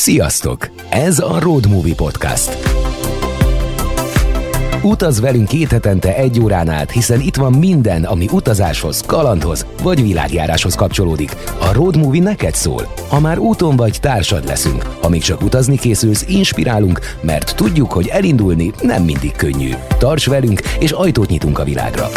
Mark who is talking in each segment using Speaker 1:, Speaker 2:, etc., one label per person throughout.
Speaker 1: Sziasztok! Ez a Road Movie Podcast. Utaz velünk két hetente egy órán át, hiszen itt van minden, ami utazáshoz, kalandhoz vagy világjáráshoz kapcsolódik. A Road Movie neked szól. Ha már úton vagy, társad leszünk. Ha még csak utazni készülsz, inspirálunk, mert tudjuk, hogy elindulni nem mindig könnyű. Tarts velünk, és ajtót nyitunk a világra.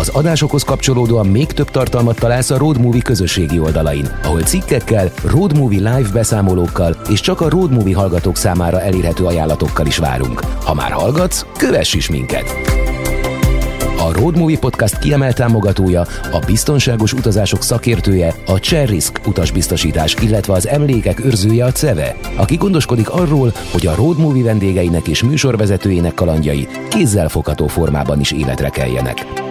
Speaker 1: Az adásokhoz kapcsolódóan még több tartalmat találsz a Road Movie közösségi oldalain, ahol cikkekkel, Road Movie live beszámolókkal és csak a Road Movie hallgatók számára elérhető ajánlatokkal is várunk. Ha már hallgatsz, kövess is minket! A Road Movie Podcast kiemelt támogatója, a biztonságos utazások szakértője, a Cherrisk utasbiztosítás, illetve az emlékek őrzője a CEVE, aki gondoskodik arról, hogy a Road Movie vendégeinek és műsorvezetőjének kalandjai kézzelfogható formában is életre keljenek.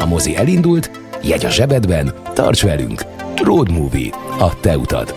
Speaker 1: A mozi elindult, jegy a zsebedben, tarts velünk! Road Movie. A te utad.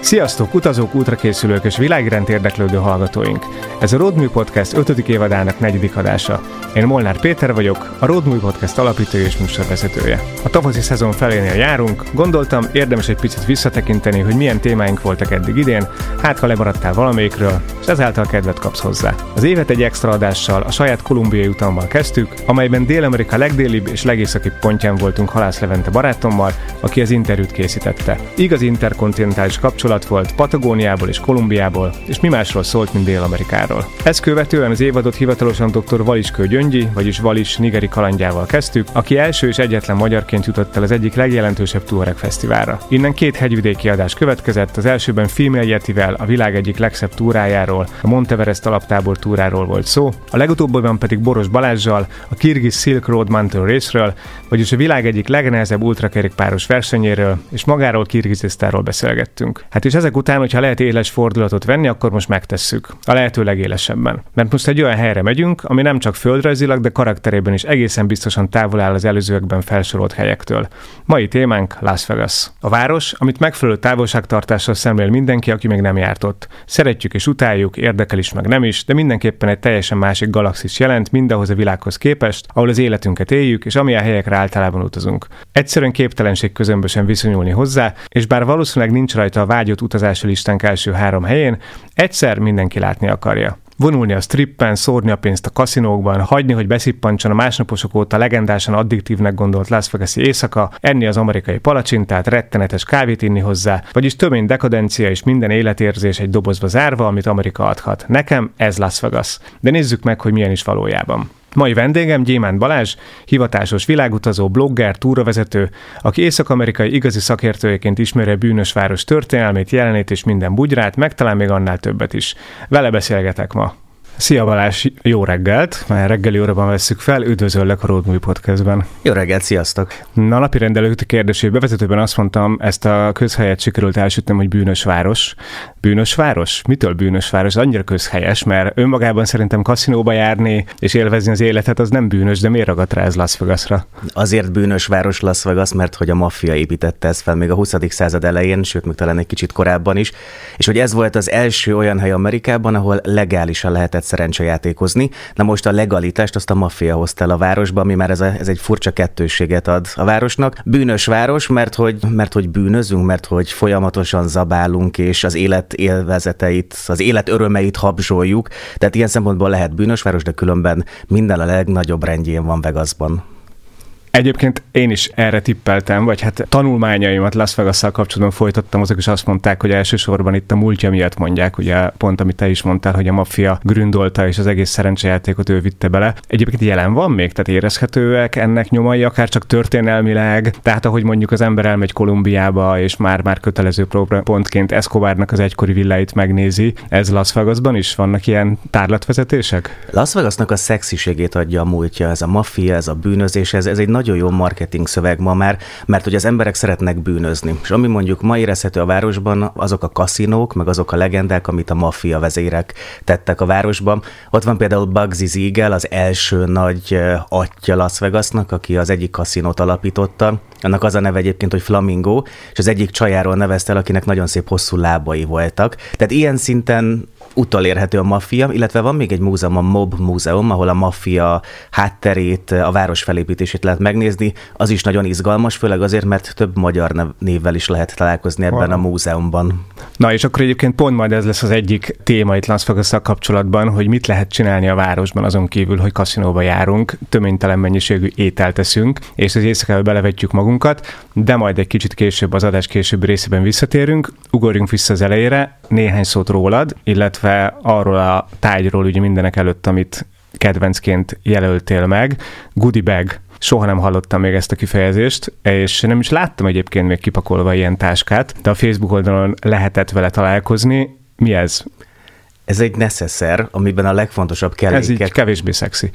Speaker 2: Sziasztok, utazók, útrakészülők és világiránt érdeklődő hallgatóink! Ez a Roadmű Podcast 5. évadának negyedik adása. Én Molnár Péter vagyok, a Roadmű Podcast alapítója és műsorvezetője. A tavaszi szezon felénél járunk, gondoltam érdemes egy picit visszatekinteni, hogy milyen témáink voltak eddig idén, hát ha lemaradtál valamelyikről, és ezáltal kedvet kapsz hozzá. Az évet egy extra adással, a saját kolumbiai utammal kezdtük, amelyben Dél-Amerika legdélibb és legészakibb pontján voltunk Halász Levente barátommal, aki az interjút készítette. Igaz interkontinentális kapcsolat volt Patagóniából és Kolumbiából, és mi másról szólt, mint Dél-Amerikáról. Ezt követően az évadot hivatalosan dr. Valiskő Gyöngyi, vagyis Valis Nigeri kalandjával kezdtük, aki első és egyetlen magyarként jutott el az egyik legjelentősebb Tuareg fesztiválra. Innen két hegyvidéki adás következett, az elsőben Female a világ egyik legszebb túrájáról, a Monteverest alaptábor túráról volt szó, a legutóbbiban pedig Boros Balázsjal, a Kirgiz Silk Road Mountain Race-ről, vagyis a világ egyik legnehezebb ultrakerékpáros versenyéről, és magáról Kirgizisztáról beszélgettünk. Hát és ezek után, hogyha lehet éles fordulatot venni, akkor most megtesszük. A lehető legélesebben. Mert most egy olyan helyre megyünk, ami nem csak földrajzilag, de karakterében is egészen biztosan távol áll az előzőekben felsorolt helyektől. Mai témánk Las Vegas. A város, amit megfelelő távolságtartással szemlél mindenki, aki még nem járt ott. Szeretjük és utáljuk, érdekel is meg nem is, de mindenképpen egy teljesen másik galaxis jelent mindahhoz a világhoz képest, ahol az életünket éljük, és amilyen helyekre általában utazunk. Egyszerűen képtelenség közömbösen viszonyulni hozzá, és bár valószínűleg nincs rajta a vágyott utazási listánk első három helyén, egyszer mindenki látni akarja vonulni a strippen, szórni a pénzt a kaszinókban, hagyni, hogy beszippantson a másnaposok óta legendásan addiktívnek gondolt Las vegas éjszaka, enni az amerikai palacsintát, rettenetes kávét inni hozzá, vagyis tömény dekadencia és minden életérzés egy dobozba zárva, amit Amerika adhat. Nekem ez Las Vegas. De nézzük meg, hogy milyen is valójában. Mai vendégem Gyémánt Balázs, hivatásos világutazó, blogger, túravezető, aki észak-amerikai igazi szakértőjeként ismeri a bűnös város történelmét, jelenét és minden bugyrát, meg talán még annál többet is. Vele beszélgetek ma. Szia Balázs, jó reggelt, már reggeli óraban veszük fel, üdvözöllek a Road Movie Podcastben.
Speaker 3: Jó reggelt, sziasztok!
Speaker 2: Na, a napi rendelőt kérdésé bevezetőben azt mondtam, ezt a közhelyet sikerült elsütnem, hogy bűnös város. Bűnös város? Mitől bűnös város? Annyira közhelyes, mert önmagában szerintem kaszinóba járni és élvezni az életet az nem bűnös, de miért ragadt rá ez Las Vegasra?
Speaker 3: Azért bűnös város Las Vegas, mert hogy a maffia építette ezt fel még a 20. század elején, sőt, még talán egy kicsit korábban is, és hogy ez volt az első olyan hely Amerikában, ahol legálisan lehetett szerencsejátékozni. Na most a legalitást azt a maffia hozta el a városba, ami már ez, a, ez egy furcsa kettőséget ad a városnak. Bűnös város, mert hogy, mert hogy bűnözünk, mert hogy folyamatosan zabálunk, és az élet élvezeteit, az élet örömeit habzsoljuk. Tehát ilyen szempontból lehet bűnös város, de különben minden a legnagyobb rendjén van Vegasban.
Speaker 2: Egyébként én is erre tippeltem, vagy hát tanulmányaimat Las vegas kapcsolatban folytattam, azok is azt mondták, hogy elsősorban itt a múltja miatt mondják, ugye pont amit te is mondtál, hogy a maffia gründolta és az egész szerencsejátékot ő vitte bele. Egyébként jelen van még, tehát érezhetőek ennek nyomai, akár csak történelmileg, tehát ahogy mondjuk az ember elmegy Kolumbiába, és már-már kötelező pontként Escobarnak az egykori villáit megnézi, ez Las Vegasban is vannak ilyen tárlatvezetések?
Speaker 3: Las Vegasnak a szexiségét adja a múltja, ez a maffia, ez a bűnözés, ez, ez egy nagy nagyon jó marketing szöveg ma már, mert hogy az emberek szeretnek bűnözni. És ami mondjuk ma érezhető a városban, azok a kaszinók, meg azok a legendák, amit a maffia vezérek tettek a városban. Ott van például Bugsy Siegel, az első nagy atya Las Vegasnak, aki az egyik kaszinót alapította. Annak az a neve egyébként, hogy Flamingo, és az egyik csajáról nevezte el, akinek nagyon szép hosszú lábai voltak. Tehát ilyen szinten utolérhető a maffia, illetve van még egy múzeum, a Mob Múzeum, ahol a maffia hátterét, a város felépítését lehet megnézni. Az is nagyon izgalmas, főleg azért, mert több magyar névvel is lehet találkozni ebben wow. a múzeumban.
Speaker 2: Na és akkor egyébként pont majd ez lesz az egyik téma itt Las vegas kapcsolatban, hogy mit lehet csinálni a városban azon kívül, hogy kaszinóba járunk, töménytelen mennyiségű ételt teszünk, és az éjszakába belevetjük magunkat, de majd egy kicsit később az adás később részében visszatérünk, ugorjunk vissza az elejére, néhány szót rólad, illetve arról a tájról ugye mindenek előtt, amit kedvencként jelöltél meg, goodie bag. Soha nem hallottam még ezt a kifejezést, és nem is láttam egyébként még kipakolva ilyen táskát, de a Facebook oldalon lehetett vele találkozni. Mi ez?
Speaker 3: Ez egy necesszer, amiben a legfontosabb kellékek...
Speaker 2: Ez így kevésbé szexi.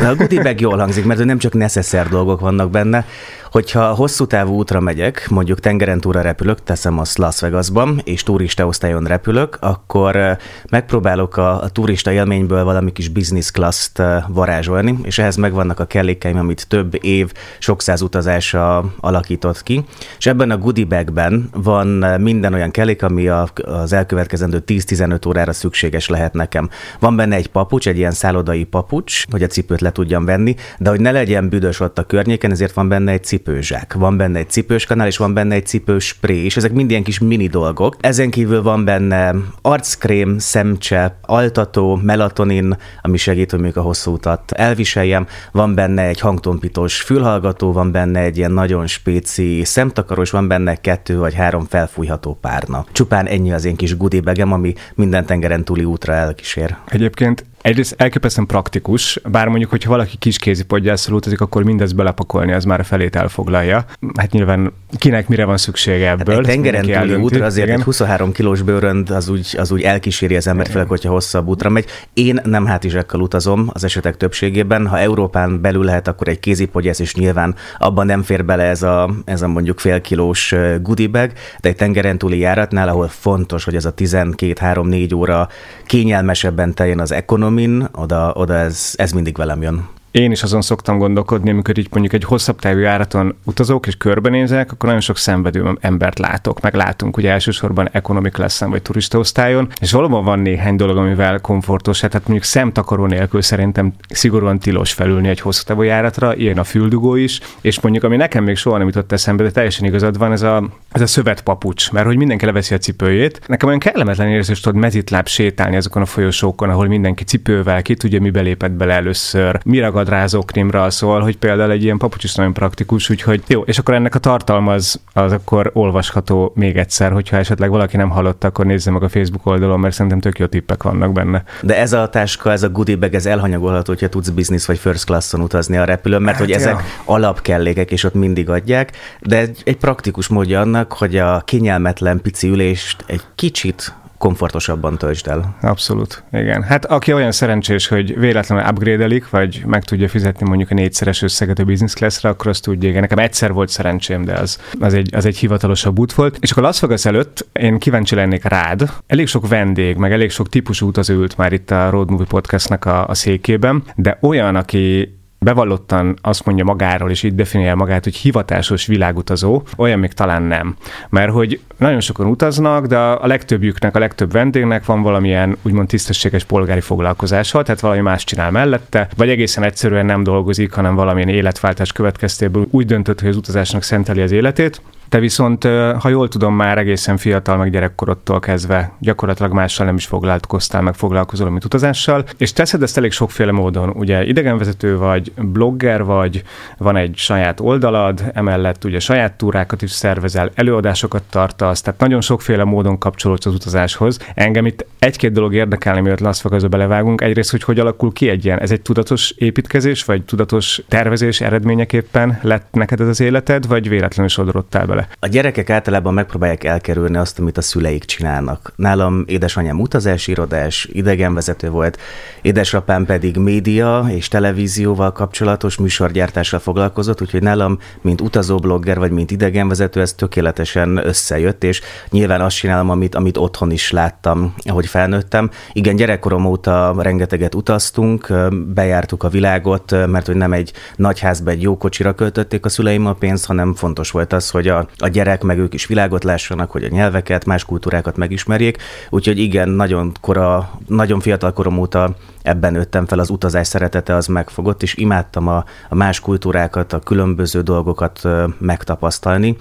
Speaker 3: De a goodie bag jól hangzik, mert nem csak necesszer dolgok vannak benne, Hogyha hosszú távú útra megyek, mondjuk tengeren túra repülök, teszem azt Las Vegasban, és turista osztályon repülök, akkor megpróbálok a, a turista élményből valami kis business class-t varázsolni, és ehhez megvannak a kellékeim, amit több év, sok száz utazása alakított ki. És ebben a goodie bagben van minden olyan kellék, ami a, az elkövetkezendő 10-15 órára szükséges lehet nekem. Van benne egy papucs, egy ilyen szállodai papucs, hogy a cipőt le tudjam venni, de hogy ne legyen büdös ott a környéken, ezért van benne egy cipő cipőzsák, van benne egy cipős kanál, és van benne egy cipős spré, és ezek mind ilyen kis mini dolgok. Ezen kívül van benne arckrém, szemcsepp, altató, melatonin, ami segít, hogy még a hosszú utat elviseljem. Van benne egy hangtompítós fülhallgató, van benne egy ilyen nagyon spéci szemtakarós, van benne kettő vagy három felfújható párna. Csupán ennyi az én kis goodie ami minden tengeren túli útra elkísér.
Speaker 2: Egyébként Egyrészt elképesztően praktikus, bár mondjuk, hogyha valaki kis kézipodgyászról utazik, akkor mindezt belepakolni, az már a felét elfoglalja. Hát nyilván kinek mire van szüksége hát ebből.
Speaker 3: Hát egy tengeren túli útra azért Igen. egy 23 kilós bőrönd az úgy, az úgy elkíséri az embert, főleg, hogyha hosszabb útra megy. Én nem hátizsákkal utazom az esetek többségében. Ha Európán belül lehet, akkor egy kézipodgyász, és nyilván abban nem fér bele ez a, ez a mondjuk fél kilós goodie de egy tengeren túli járatnál, ahol fontos, hogy ez a 12-3-4 óra kényelmesebben teljen az ekonom Garmin, oda, oda ez, ez mindig velem jön.
Speaker 2: Én is azon szoktam gondolkodni, amikor így mondjuk egy hosszabb távú járaton utazok és körbenézek, akkor nagyon sok szenvedő embert látok, meg látunk ugye elsősorban economic leszen vagy turistaosztályon, és valóban van néhány dolog, amivel komfortos, hát, hát mondjuk szemtakaró nélkül szerintem szigorúan tilos felülni egy hosszú távú járatra, ilyen a füldugó is, és mondjuk ami nekem még soha nem jutott eszembe, de teljesen igazad van, ez a, ez a szövetpapucs, mert hogy mindenki leveszi a cipőjét. Nekem olyan kellemetlen érzés, tudod mezitláb sétálni azokon a folyosókon, ahol mindenki cipővel, ki tudja, mi belépett bele először, mi ragad ragad krimra szól, hogy például egy ilyen papucs is nagyon praktikus, úgyhogy jó, és akkor ennek a tartalma az, az akkor olvasható még egyszer, hogyha esetleg valaki nem hallotta, akkor nézze meg a Facebook oldalon, mert szerintem tök jó tippek vannak benne.
Speaker 3: De ez a táska, ez a goodie bag, ez elhanyagolható, hogyha tudsz business vagy first classon utazni a repülőn, mert hát hogy ezek ja. alapkellékek, és ott mindig adják, de egy, egy praktikus módja annak, hogy a kényelmetlen pici ülést egy kicsit komfortosabban töltsd el.
Speaker 2: Abszolút, igen. Hát aki olyan szerencsés, hogy véletlenül upgrade vagy meg tudja fizetni mondjuk a négyszeres összeget a business class-re, akkor azt tudja, igen. Nekem egyszer volt szerencsém, de az, az, egy, az egy hivatalosabb út volt. És akkor Las Vegas előtt én kíváncsi lennék rád. Elég sok vendég, meg elég sok típusú utazó ült már itt a Road Movie Podcastnak a, a székében, de olyan, aki bevallottan azt mondja magáról, és így definiálja magát, hogy hivatásos világutazó, olyan még talán nem. Mert hogy nagyon sokan utaznak, de a legtöbbjüknek, a legtöbb vendégnek van valamilyen úgymond tisztességes polgári foglalkozása, tehát valami más csinál mellette, vagy egészen egyszerűen nem dolgozik, hanem valamilyen életváltás következtéből úgy döntött, hogy az utazásnak szenteli az életét, te viszont, ha jól tudom, már egészen fiatal, meg gyerekkorodtól kezdve gyakorlatilag mással nem is foglalkoztál, meg foglalkozol, mint utazással, és teszed ezt elég sokféle módon. Ugye idegenvezető vagy, blogger vagy, van egy saját oldalad, emellett ugye saját túrákat is szervezel, előadásokat tartasz, tehát nagyon sokféle módon kapcsolódsz az utazáshoz. Engem itt egy-két dolog érdekelni, mielőtt Las Vegasba belevágunk. Egyrészt, hogy hogy alakul ki egy ilyen, ez egy tudatos építkezés, vagy tudatos tervezés eredményeképpen lett neked ez az életed, vagy véletlenül sodorottál bele?
Speaker 3: A gyerekek általában megpróbálják elkerülni azt, amit a szüleik csinálnak. Nálam édesanyám utazásirodás, idegenvezető volt, édesapám pedig média és televízióval kapcsolatos műsorgyártással foglalkozott, úgyhogy nálam, mint utazóblogger vagy mint idegenvezető, ez tökéletesen összejött, és nyilván azt csinálom, amit, amit otthon is láttam, ahogy felnőttem. Igen, gyerekkorom óta rengeteget utaztunk, bejártuk a világot, mert hogy nem egy nagy házba, egy jó kocsira költötték a szüleim a pénzt, hanem fontos volt az, hogy a a gyerek, meg ők is világot lássanak, hogy a nyelveket, más kultúrákat megismerjék. Úgyhogy igen, nagyon kora, nagyon fiatal korom óta ebben nőttem fel, az utazás szeretete az megfogott, és imádtam a, a más kultúrákat, a különböző dolgokat megtapasztalni.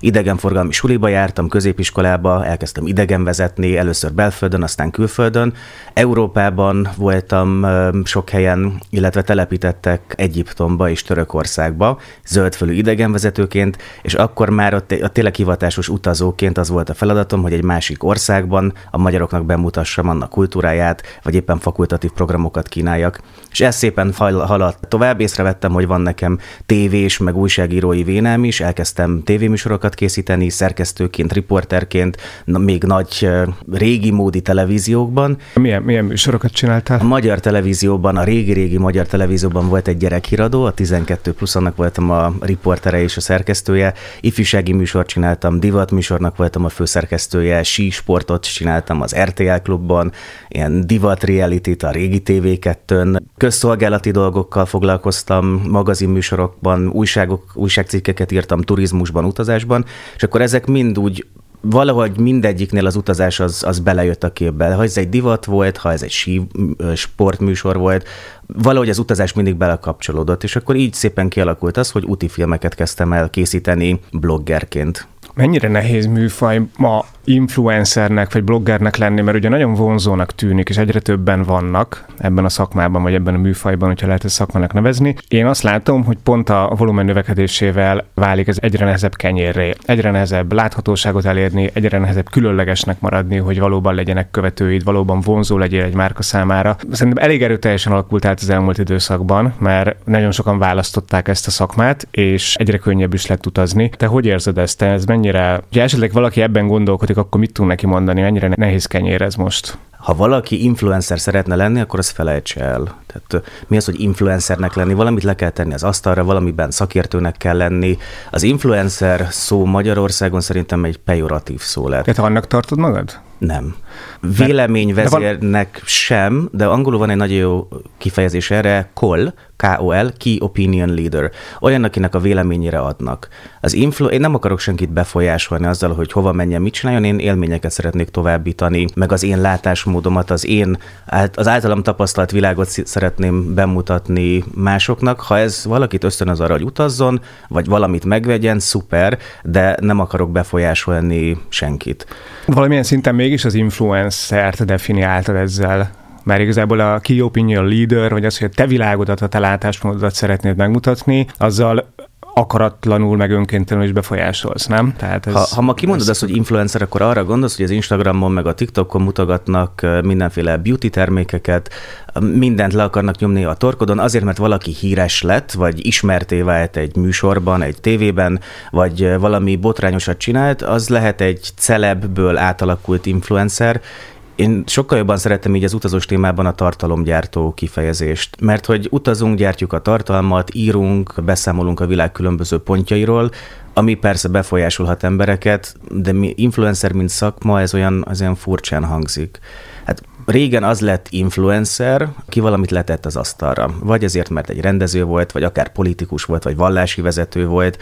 Speaker 3: Idegenforgalmi suliba jártam, középiskolába, elkezdtem idegen vezetni, először belföldön, aztán külföldön. Európában voltam sok helyen, illetve telepítettek Egyiptomba és Törökországba, zöldfölű idegenvezetőként, és akkor már ott a tényleg hivatásos utazóként az volt a feladatom, hogy egy másik országban a magyaroknak bemutassam annak kultúráját, vagy éppen fakultatív programokat kínáljak. És ez szépen haladt tovább, észrevettem, hogy van nekem tévés, meg újságírói vénám is, elkezdtem tévéműsorokat készíteni, szerkesztőként, riporterként, még nagy régi módi televíziókban.
Speaker 2: Milyen, milyen műsorokat csináltál?
Speaker 3: A magyar televízióban, a régi-régi magyar televízióban volt egy gyerekhíradó, a 12 plusz annak voltam a riportere és a szerkesztője, ifjúsági műsort csináltam, divat műsornak voltam a főszerkesztője, sísportot csináltam az RTL klubban, ilyen divat reality a régi TV2-n, közszolgálati dolgokkal foglalkoztam, magazinműsorokban, újságok, újságcikkeket írtam turizmusban, utazásban, és akkor ezek mind úgy valahogy mindegyiknél az utazás az, az belejött a képbe. Ha ez egy divat volt, ha ez egy sí sportműsor volt, valahogy az utazás mindig belekapcsolódott, és akkor így szépen kialakult az, hogy úti filmeket kezdtem el készíteni bloggerként.
Speaker 2: Mennyire nehéz műfaj ma influencernek vagy bloggernek lenni, mert ugye nagyon vonzónak tűnik, és egyre többen vannak ebben a szakmában, vagy ebben a műfajban, hogyha lehet ezt szakmának nevezni. Én azt látom, hogy pont a volumen növekedésével válik ez egyre nehezebb kenyérré. Egyre nehezebb láthatóságot elérni, egyre nehezebb különlegesnek maradni, hogy valóban legyenek követőid, valóban vonzó legyél egy márka számára. Szerintem elég erőteljesen alakult át az elmúlt időszakban, mert nagyon sokan választották ezt a szakmát, és egyre könnyebb is lett utazni. Te hogy érzed ezt? Te ez mennyire, ugye esetleg valaki ebben gondolkodik, kérdezik, akkor mit tudunk neki mondani, mennyire nehéz kenyér ez most?
Speaker 3: Ha valaki influencer szeretne lenni, akkor az felejtse el. Tehát mi az, hogy influencernek lenni? Valamit le kell tenni az asztalra, valamiben szakértőnek kell lenni. Az influencer szó Magyarországon szerintem egy pejoratív szó lett.
Speaker 2: Tehát annak tartod magad?
Speaker 3: Nem. Véleményvezérnek sem, de angolul van egy nagyon jó kifejezés erre, KOL, KOL, Key Opinion Leader. Olyan, akinek a véleményére adnak. Az influ- én nem akarok senkit befolyásolni azzal, hogy hova menjen, mit csináljon, én élményeket szeretnék továbbítani, meg az én látásmódomat, az én, az általam tapasztalt világot szeretném bemutatni másoknak. Ha ez valakit ösztönöz arra, hogy utazzon, vagy valamit megvegyen, szuper, de nem akarok befolyásolni senkit.
Speaker 2: Valamilyen szinten mégis az influencert definiáltad ezzel mert igazából a key opinion leader, vagy az, hogy a te világodat, a te látásmódodat szeretnéd megmutatni, azzal akaratlanul, meg önkéntelenül is befolyásolsz, nem?
Speaker 3: Tehát ez, ha, ha ma kimondod ez... azt, hogy influencer, akkor arra gondolsz, hogy az Instagramon, meg a TikTokon mutogatnak mindenféle beauty termékeket, mindent le akarnak nyomni a torkodon, azért, mert valaki híres lett, vagy ismerté vált egy műsorban, egy tévében, vagy valami botrányosat csinált, az lehet egy celebből átalakult influencer, én sokkal jobban szeretem így az utazós témában a tartalomgyártó kifejezést, mert hogy utazunk, gyártjuk a tartalmat, írunk, beszámolunk a világ különböző pontjairól, ami persze befolyásolhat embereket, de mi influencer, mint szakma, ez olyan, az olyan furcsán hangzik. Hát régen az lett influencer, ki valamit letett az asztalra. Vagy azért, mert egy rendező volt, vagy akár politikus volt, vagy vallási vezető volt,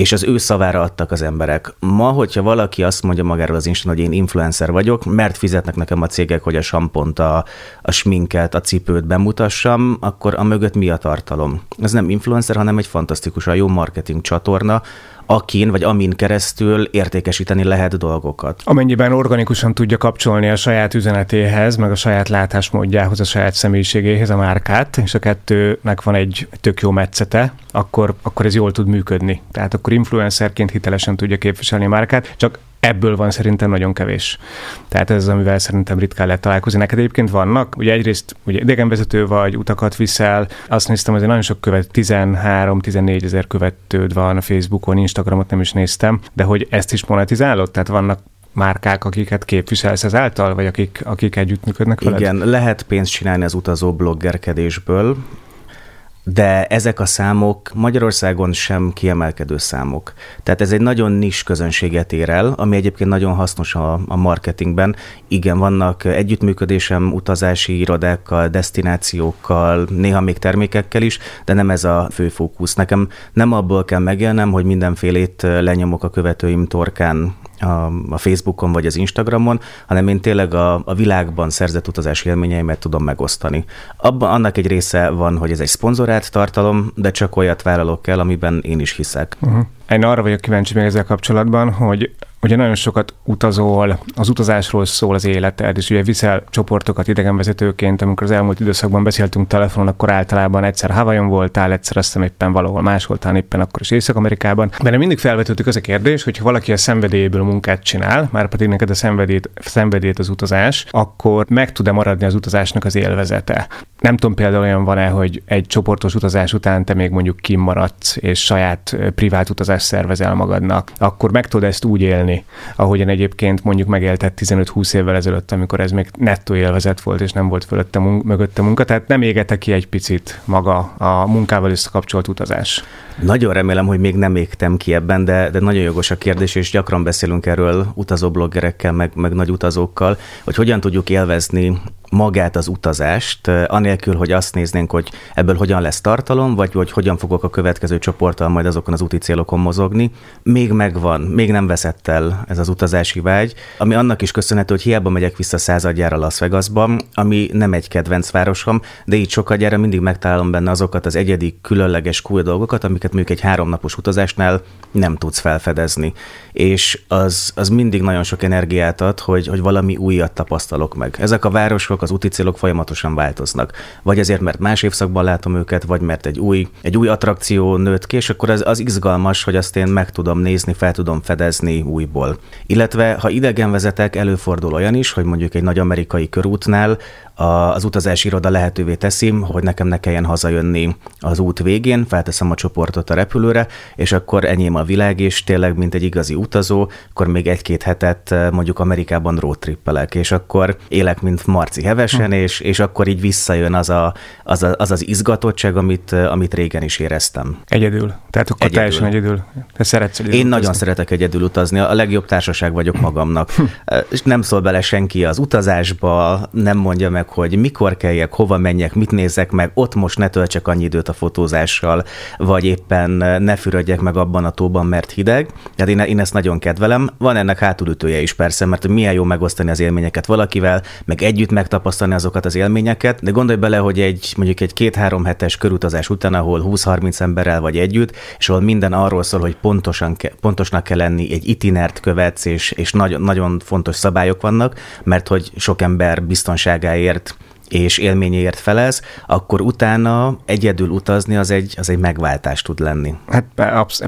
Speaker 3: és az ő szavára adtak az emberek. Ma, hogyha valaki azt mondja magáról az Instán, hogy én influencer vagyok, mert fizetnek nekem a cégek, hogy a sampont, a, a sminket, a cipőt bemutassam, akkor a mögött mi a tartalom? Ez nem influencer, hanem egy fantasztikusan jó marketing csatorna, akin vagy amin keresztül értékesíteni lehet dolgokat.
Speaker 2: Amennyiben organikusan tudja kapcsolni a saját üzenetéhez, meg a saját látásmódjához, a saját személyiségéhez a márkát, és a kettőnek van egy tök jó metszete, akkor, akkor ez jól tud működni. Tehát akkor influencerként hitelesen tudja képviselni a márkát, csak ebből van szerintem nagyon kevés. Tehát ez az, amivel szerintem ritkán lehet találkozni. Neked egyébként vannak, ugye egyrészt ugye idegenvezető vagy, utakat viszel, azt néztem, hogy nagyon sok követ, 13-14 ezer követőd van a Facebookon, Instagramot nem is néztem, de hogy ezt is monetizálod? Tehát vannak márkák, akiket képviselsz ezáltal, vagy akik, akik együttműködnek veled?
Speaker 3: Igen, lehet pénzt csinálni az utazó bloggerkedésből, de ezek a számok Magyarországon sem kiemelkedő számok. Tehát ez egy nagyon nis közönséget ér el, ami egyébként nagyon hasznos a, a marketingben. Igen, vannak együttműködésem utazási irodákkal, destinációkkal, néha még termékekkel is, de nem ez a fő fókusz. Nekem nem abból kell megélnem, hogy mindenfélét lenyomok a követőim torkán a, Facebookon vagy az Instagramon, hanem én tényleg a, a világban szerzett utazási élményeimet tudom megosztani. Abban annak egy része van, hogy ez egy szponzorált tartalom, de csak olyat vállalok el, amiben én is hiszek. Uh-huh.
Speaker 2: Én arra vagyok kíváncsi még ezzel kapcsolatban, hogy ugye nagyon sokat utazol, az utazásról szól az életed, és ugye viszel csoportokat idegenvezetőként, amikor az elmúlt időszakban beszéltünk telefonon, akkor általában egyszer Havajon voltál, egyszer azt hiszem éppen valahol máshol, talán éppen akkor is Észak-Amerikában. De mindig felvetődik az a kérdés, hogy ha valaki a szenvedélyből munkát csinál, már pedig neked a szenvedélyt, szenvedélyt az utazás, akkor meg tud-e maradni az utazásnak az élvezete? Nem tudom, például olyan van-e, hogy egy csoportos utazás után te még mondjuk kimaradsz, és saját privát utazást szervezel magadnak, akkor meg tudod ezt úgy élni, élni, ahogyan egyébként mondjuk megéltett 15-20 évvel ezelőtt, amikor ez még nettó élvezet volt, és nem volt fölötte mun- mögötte munka, tehát nem égette ki egy picit maga a munkával összekapcsolt utazás.
Speaker 3: Nagyon remélem, hogy még nem égtem ki ebben, de, de nagyon jogos a kérdés, és gyakran beszélünk erről utazóbloggerekkel, meg, meg nagy utazókkal, hogy hogyan tudjuk élvezni magát az utazást, anélkül, hogy azt néznénk, hogy ebből hogyan lesz tartalom, vagy hogy hogyan fogok a következő csoporttal majd azokon az úti célokon mozogni. Még megvan, még nem veszett el ez az utazási vágy, ami annak is köszönhető, hogy hiába megyek vissza századjára Las Vegasba, ami nem egy kedvenc városom, de így sokadjára mindig megtalálom benne azokat az egyedi, különleges, cool dolgokat, amiket mondjuk egy háromnapos utazásnál nem tudsz felfedezni. És az, az mindig nagyon sok energiát ad, hogy, hogy valami újat tapasztalok meg. Ezek a városok célok, az úti célok folyamatosan változnak. Vagy azért, mert más évszakban látom őket, vagy mert egy új, egy új attrakció nőtt ki, és akkor az, az izgalmas, hogy azt én meg tudom nézni, fel tudom fedezni újból. Illetve, ha idegen vezetek, előfordul olyan is, hogy mondjuk egy nagy amerikai körútnál az utazási iroda lehetővé teszi, hogy nekem ne kelljen hazajönni az út végén, felteszem a csoportot a repülőre, és akkor enyém a világ, és tényleg, mint egy igazi utazó, akkor még egy-két hetet eh, mondjuk Amerikában roadtrippelek, és akkor élek, mint Marci hevesen, hm. és, és akkor így visszajön az, a, az, a, az az izgatottság, amit, eh, amit régen is éreztem.
Speaker 2: Egyedül. Tehát akkor egyedül. teljesen egyedül. Te szeretsz
Speaker 3: egyedül Én utazni. nagyon szeretek egyedül utazni. A legjobb társaság vagyok magamnak. Hm. Eh, és nem szól bele senki az utazásba, nem mondja meg, hogy mikor kelljek, hova menjek, mit nézzek meg, ott most ne töltsek annyi időt a fotózással, vagy éppen ne fürödjek meg abban a tóban, mert hideg. Tehát én, én ezt nagyon kedvelem. Van ennek hátulütője is persze, mert milyen jó megosztani az élményeket valakivel, meg együtt megtapasztalni azokat az élményeket, de gondolj bele, hogy egy mondjuk egy két-három hetes körutazás után, ahol 20-30 emberrel vagy együtt, és ahol minden arról szól, hogy pontosan ke, pontosnak kell lenni, egy itinert követsz, és, és nagyon, nagyon fontos szabályok vannak, mert hogy sok ember biztonságáértért és élményéért felez, akkor utána egyedül utazni az egy, az egy megváltás tud lenni.
Speaker 2: Hát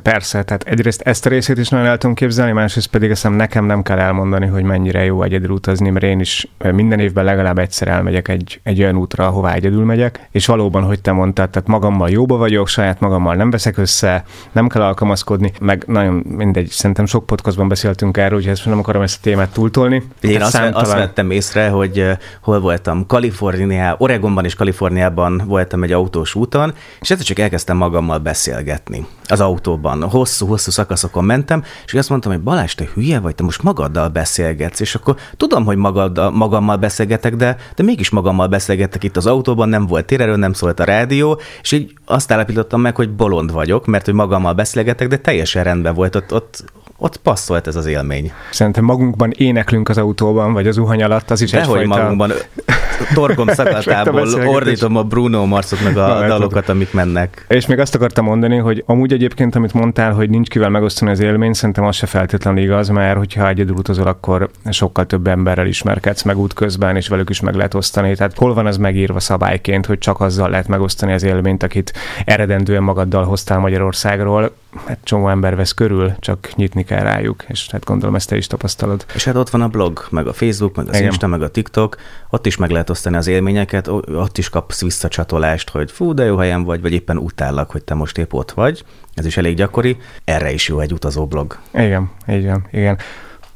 Speaker 2: persze, tehát egyrészt ezt a részét is nagyon el tudom képzelni, másrészt pedig azt nekem nem kell elmondani, hogy mennyire jó egyedül utazni, mert én is minden évben legalább egyszer elmegyek egy, egy olyan útra, ahová egyedül megyek, és valóban, hogy te mondtad, tehát magammal jóba vagyok, saját magammal nem veszek össze, nem kell alkalmazkodni, meg nagyon mindegy, szerintem sok podcastban beszéltünk erről, hogy ezt nem akarom ezt a témát túltolni.
Speaker 3: Én azt, számtalan... azt vettem észre, hogy hol voltam, Kalifornia Kaliforniá, Oregonban és Kaliforniában voltam egy autós úton, és egyszer csak elkezdtem magammal beszélgetni az autóban. Hosszú-hosszú szakaszokon mentem, és azt mondtam, hogy Balázs, te hülye vagy, te most magaddal beszélgetsz, és akkor tudom, hogy magaddal, magammal beszélgetek, de, de mégis magammal beszélgetek itt az autóban, nem volt térerő, nem szólt a rádió, és így azt állapítottam meg, hogy bolond vagyok, mert hogy magammal beszélgetek, de teljesen rendben volt, ott, ott, ott passzolt ez az élmény.
Speaker 2: Szerintem magunkban éneklünk az autóban, vagy az uhany alatt, az is
Speaker 3: Dehogy egyfajta... magunkban torgom szakatából ordítom a Bruno Marsot meg a Na, dalokat, amik mennek.
Speaker 2: És még azt akartam mondani, hogy amúgy egyébként, amit mondtál, hogy nincs kivel megosztani az élményt, szerintem az se feltétlenül igaz, mert hogyha egyedül utazol, akkor sokkal több emberrel ismerkedsz meg útközben, és velük is meg lehet osztani. Tehát hol van az megírva szabályként, hogy csak azzal lehet megosztani az élményt, akit eredendően magaddal hoztál Magyarországról, hát csomó ember vesz körül, csak nyitni kell rájuk, és hát gondolom ezt te is tapasztalod.
Speaker 3: És hát ott van a blog, meg a Facebook, meg az Igen. Insta, meg a TikTok, ott is meg lehet osztani az élményeket, ott is kapsz visszacsatolást, hogy fú, de jó helyen vagy, vagy éppen utállak, hogy te most épp ott vagy. Ez is elég gyakori. Erre is jó egy utazó blog.
Speaker 2: Igen, igen, igen.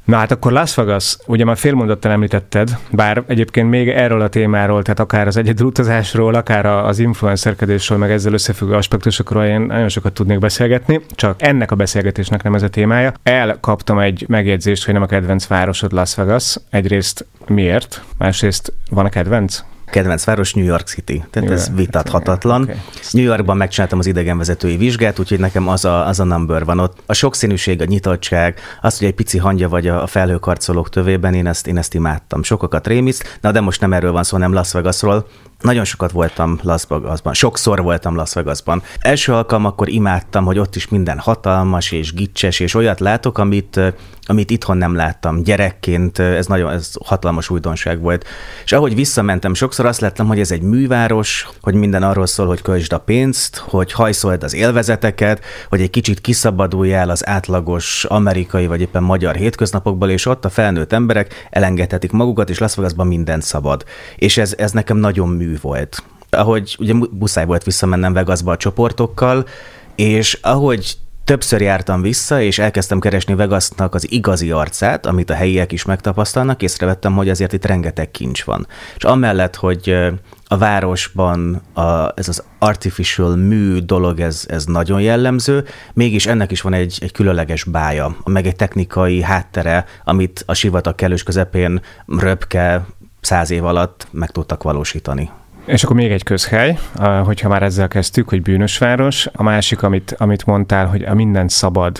Speaker 2: Na hát akkor Las Vegas, ugye már félmondattal említetted, bár egyébként még erről a témáról, tehát akár az egyedül utazásról, akár az influencerkedésről, meg ezzel összefüggő aspektusokról én nagyon sokat tudnék beszélgetni, csak ennek a beszélgetésnek nem ez a témája. Elkaptam egy megjegyzést, hogy nem a kedvenc városod Las Vegas. Egyrészt miért? Másrészt van a kedvenc?
Speaker 3: Kedvenc város New York City. Tehát New ez vitathatatlan. Okay. New Yorkban megcsináltam az idegenvezetői vizsgát, úgyhogy nekem az a, az a number van ott. A sokszínűség, a nyitottság, az, hogy egy pici hangja vagy a felhőkarcolók tövében, én ezt, én ezt imádtam. Sokakat rémiszt, na de most nem erről van szó, nem Las Vegasról. Nagyon sokat voltam Las Vegasban, sokszor voltam Las Vegasban. Első alkalom akkor imádtam, hogy ott is minden hatalmas és gicses, és olyat látok, amit, amit itthon nem láttam. Gyerekként ez nagyon ez hatalmas újdonság volt. És ahogy visszamentem, sokszor azt láttam, hogy ez egy műváros, hogy minden arról szól, hogy költsd a pénzt, hogy hajszold az élvezeteket, hogy egy kicsit kiszabaduljál az átlagos amerikai vagy éppen magyar hétköznapokból, és ott a felnőtt emberek elengedhetik magukat, és Las Vegasban minden szabad. És ez, ez nekem nagyon mű volt. Ahogy ugye buszáj volt visszamennem Vegasba a csoportokkal, és ahogy többször jártam vissza, és elkezdtem keresni Vegasnak az igazi arcát, amit a helyiek is megtapasztalnak, észrevettem, hogy azért itt rengeteg kincs van. És amellett, hogy a városban a, ez az artificial mű dolog, ez, ez nagyon jellemző, mégis ennek is van egy, egy különleges bája, meg egy technikai háttere, amit a sivatag kellős közepén röpke száz év alatt meg tudtak valósítani.
Speaker 2: És akkor még egy közhely, hogyha már ezzel kezdtük, hogy bűnös város. A másik, amit, amit mondtál, hogy a minden szabad,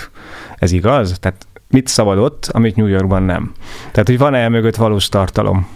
Speaker 2: ez igaz? Tehát mit szabad ott, amit New Yorkban nem? Tehát, hogy van-e mögött valós tartalom?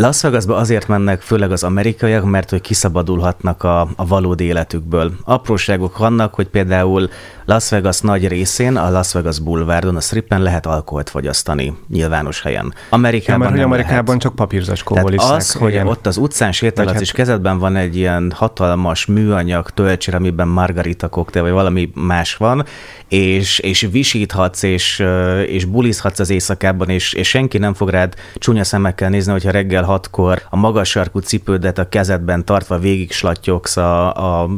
Speaker 3: Las Vegasba azért mennek főleg az amerikaiak, mert hogy kiszabadulhatnak a, a valódi életükből. Apróságok vannak, hogy például Las Vegas nagy részén, a Las Vegas Boulevardon, a strippen lehet alkoholt fogyasztani nyilvános helyen.
Speaker 2: Amerikában ja, mert nem Amerikában lehet. csak papírzacskóból
Speaker 3: isznak. az, hogy igen. ott az utcán sétálhatsz, hát... és kezedben van egy ilyen hatalmas műanyag töltsér, amiben margarita koktél, vagy valami más van, és, és visíthatsz, és, és bulizhatsz az éjszakában, és, és senki nem fog rád csúnya szemekkel nézni, hogyha reggel hatkor a magas sarkú cipődet a kezedben tartva végig slattyogsz a, a,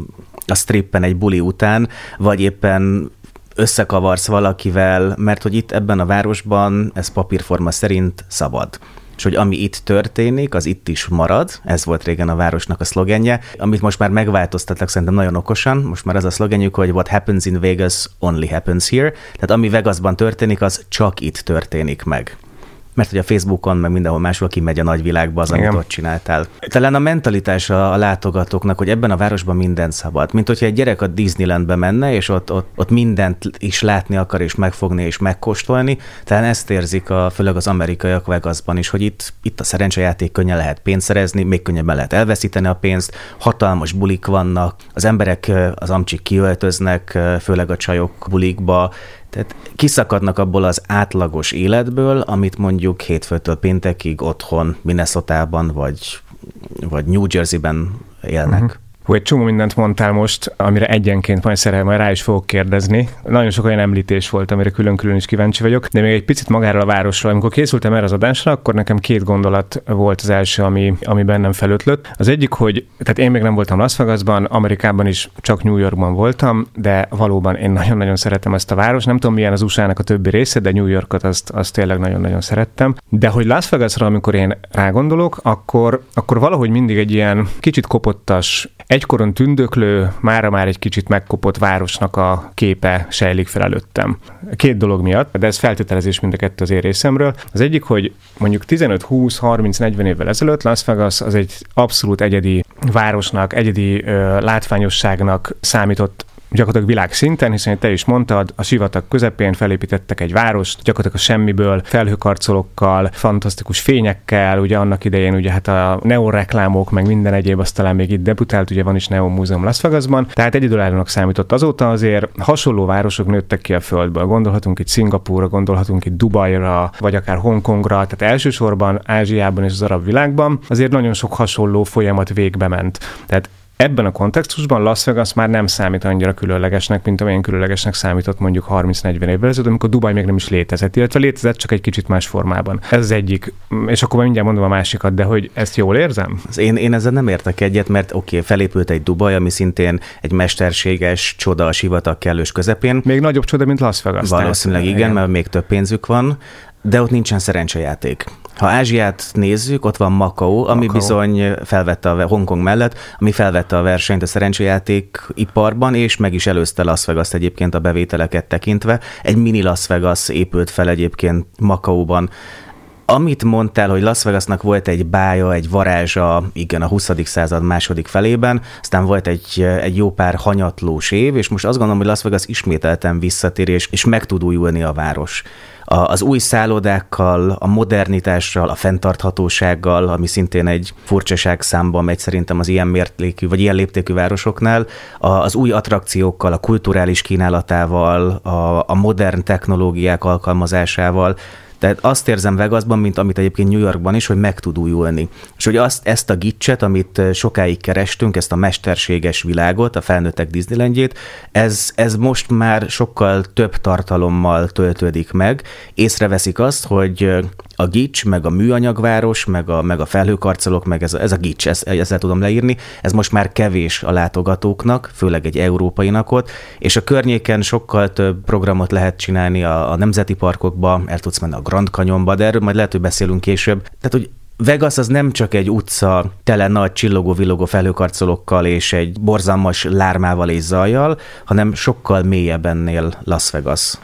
Speaker 3: a strippen egy buli után, vagy éppen összekavarsz valakivel, mert hogy itt ebben a városban ez papírforma szerint szabad és hogy ami itt történik, az itt is marad. Ez volt régen a városnak a szlogenje, amit most már megváltoztattak szerintem nagyon okosan. Most már az a szlogenjük, hogy what happens in Vegas only happens here. Tehát ami Vegasban történik, az csak itt történik meg mert hogy a Facebookon, meg mindenhol máshol kimegy a nagyvilágba az, amit Igen. ott csináltál. Talán a mentalitás a, a látogatóknak, hogy ebben a városban minden szabad. Mint hogyha egy gyerek a Disneylandbe menne, és ott, ott, ott mindent is látni akar, és megfogni, és megkóstolni. Talán ezt érzik a, főleg az amerikaiak Vegasban is, hogy itt, itt a szerencsejáték könnyen lehet pénzt szerezni, még könnyebben lehet elveszíteni a pénzt, hatalmas bulik vannak, az emberek, az amcsik kiöltöznek, főleg a csajok bulikba, tehát kiszakadnak abból az átlagos életből, amit mondjuk hétfőtől péntekig otthon, Minnesota-ban vagy, vagy New Jersey-ben élnek. Uh-huh
Speaker 2: hogy egy csomó mindent mondtál most, amire egyenként majd szerel, majd rá is fogok kérdezni. Nagyon sok olyan említés volt, amire külön-külön is kíváncsi vagyok, de még egy picit magáról a városról. Amikor készültem erre az adásra, akkor nekem két gondolat volt az első, ami, ami bennem felötlött. Az egyik, hogy tehát én még nem voltam Las Vegasban, Amerikában is csak New Yorkban voltam, de valóban én nagyon-nagyon szeretem ezt a város. Nem tudom, milyen az USA-nak a többi része, de New Yorkot azt, azt tényleg nagyon-nagyon szerettem. De hogy Las Vegasra, amikor én rágondolok, akkor, akkor valahogy mindig egy ilyen kicsit kopottas egykoron tündöklő, mára már egy kicsit megkopott városnak a képe sejlik fel előttem. Két dolog miatt, de ez feltételezés mind a kettő az én részemről. Az egyik, hogy mondjuk 15, 20, 30, 40 évvel ezelőtt Las Vegas az egy abszolút egyedi városnak, egyedi ö, látványosságnak számított gyakorlatilag világszinten, hiszen te is mondtad, a sivatag közepén felépítettek egy várost, gyakorlatilag a semmiből, felhőkarcolókkal, fantasztikus fényekkel, ugye annak idején ugye hát a neon reklámok, meg minden egyéb, azt talán még itt debutált, ugye van is Neon Múzeum Las Vegasban, tehát egyedülállónak számított azóta azért hasonló városok nőttek ki a földből. Gondolhatunk itt Szingapúra, gondolhatunk itt Dubajra, vagy akár Hongkongra, tehát elsősorban Ázsiában és az arab világban azért nagyon sok hasonló folyamat végbe ment. Tehát Ebben a kontextusban Las Vegas már nem számít annyira különlegesnek, mint amilyen különlegesnek számított mondjuk 30-40 évvel ezelőtt, amikor Dubaj még nem is létezett, illetve létezett csak egy kicsit más formában. Ez az egyik, és akkor mindjárt mondom a másikat, de hogy ezt jól érzem?
Speaker 3: Én, én ezzel nem értek egyet, mert oké, okay, felépült egy Dubaj, ami szintén egy mesterséges csoda a sivatag kellős közepén.
Speaker 2: Még nagyobb csoda, mint Las Vegas.
Speaker 3: Valószínűleg igen, igen, mert még több pénzük van de ott nincsen szerencsejáték. Ha Ázsiát nézzük, ott van Macau, ami Macau. bizony felvette a Hongkong mellett, ami felvette a versenyt a szerencsejáték iparban, és meg is előzte Las vegas egyébként a bevételeket tekintve. Egy mini Las Vegas épült fel egyébként Macauban amit mondtál, hogy Las Vegasnak volt egy bája, egy varázsa, igen, a 20. század második felében, aztán volt egy, egy jó pár hanyatlós év, és most azt gondolom, hogy Las Vegas ismételten visszatér, és, meg tud újulni a város az új szállodákkal, a modernitással, a fenntarthatósággal, ami szintén egy furcsaság számban megy szerintem az ilyen mértékű, vagy ilyen léptékű városoknál, az új attrakciókkal, a kulturális kínálatával, a, a modern technológiák alkalmazásával, tehát azt érzem Vegasban, mint amit egyébként New Yorkban is, hogy meg tud újulni. És hogy azt, ezt a gicset, amit sokáig kerestünk, ezt a mesterséges világot, a felnőttek Disneylandjét, ez, ez most már sokkal több tartalommal töltődik meg. Észreveszik azt, hogy a gics, meg a műanyagváros, meg a, meg a felhőkarcolók, meg ez a, ez a gics, ezt, ezzel tudom leírni, ez most már kevés a látogatóknak, főleg egy európainak ott, és a környéken sokkal több programot lehet csinálni a, a nemzeti parkokba, el tudsz menni a Grand Canyonba, de erről majd lehet, hogy beszélünk később. Tehát, hogy Vegas az nem csak egy utca tele nagy csillogó-villogó felhőkarcolókkal és egy borzalmas lármával és zajjal, hanem sokkal mélyebb ennél Las Vegas.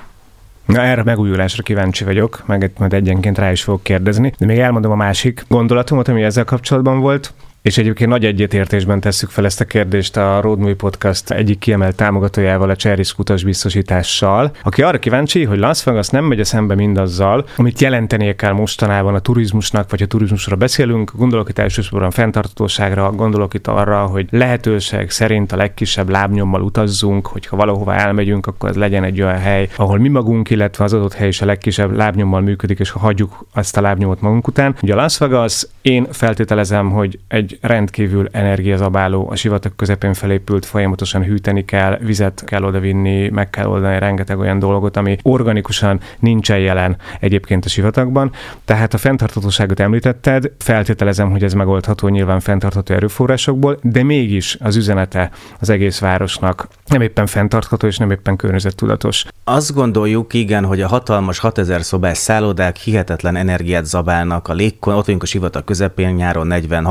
Speaker 2: Na erre megújulásra kíváncsi vagyok, meg majd egyenként rá is fogok kérdezni, de még elmondom a másik gondolatomat, ami ezzel kapcsolatban volt. És egyébként nagy egyetértésben tesszük fel ezt a kérdést a Road Movie Podcast egyik kiemelt támogatójával, a Cseris Kutas biztosítással, aki arra kíváncsi, hogy Las Vegas nem megy szembe mindazzal, amit jelentenie kell mostanában a turizmusnak, vagy a turizmusra beszélünk. Gondolok itt elsősorban fenntartatóságra, gondolok itt arra, hogy lehetőség szerint a legkisebb lábnyommal utazzunk, hogyha valahova elmegyünk, akkor ez legyen egy olyan hely, ahol mi magunk, illetve az adott hely is a legkisebb lábnyommal működik, és ha hagyjuk azt a lábnyomot magunk után. Ugye a Las Vegas, én feltételezem, hogy egy rendkívül energiazabáló, a sivatag közepén felépült, folyamatosan hűteni kell, vizet kell odavinni, meg kell oldani rengeteg olyan dolgot, ami organikusan nincsen jelen egyébként a sivatagban. Tehát a fenntarthatóságot említetted, feltételezem, hogy ez megoldható nyilván fenntartható erőforrásokból, de mégis az üzenete az egész városnak nem éppen fenntartható és nem éppen környezettudatos.
Speaker 3: Azt gondoljuk, igen, hogy a hatalmas 6000 szobás szállodák hihetetlen energiát zabálnak a légkon, ott vagyunk a sivatag közepén, nyáron 40,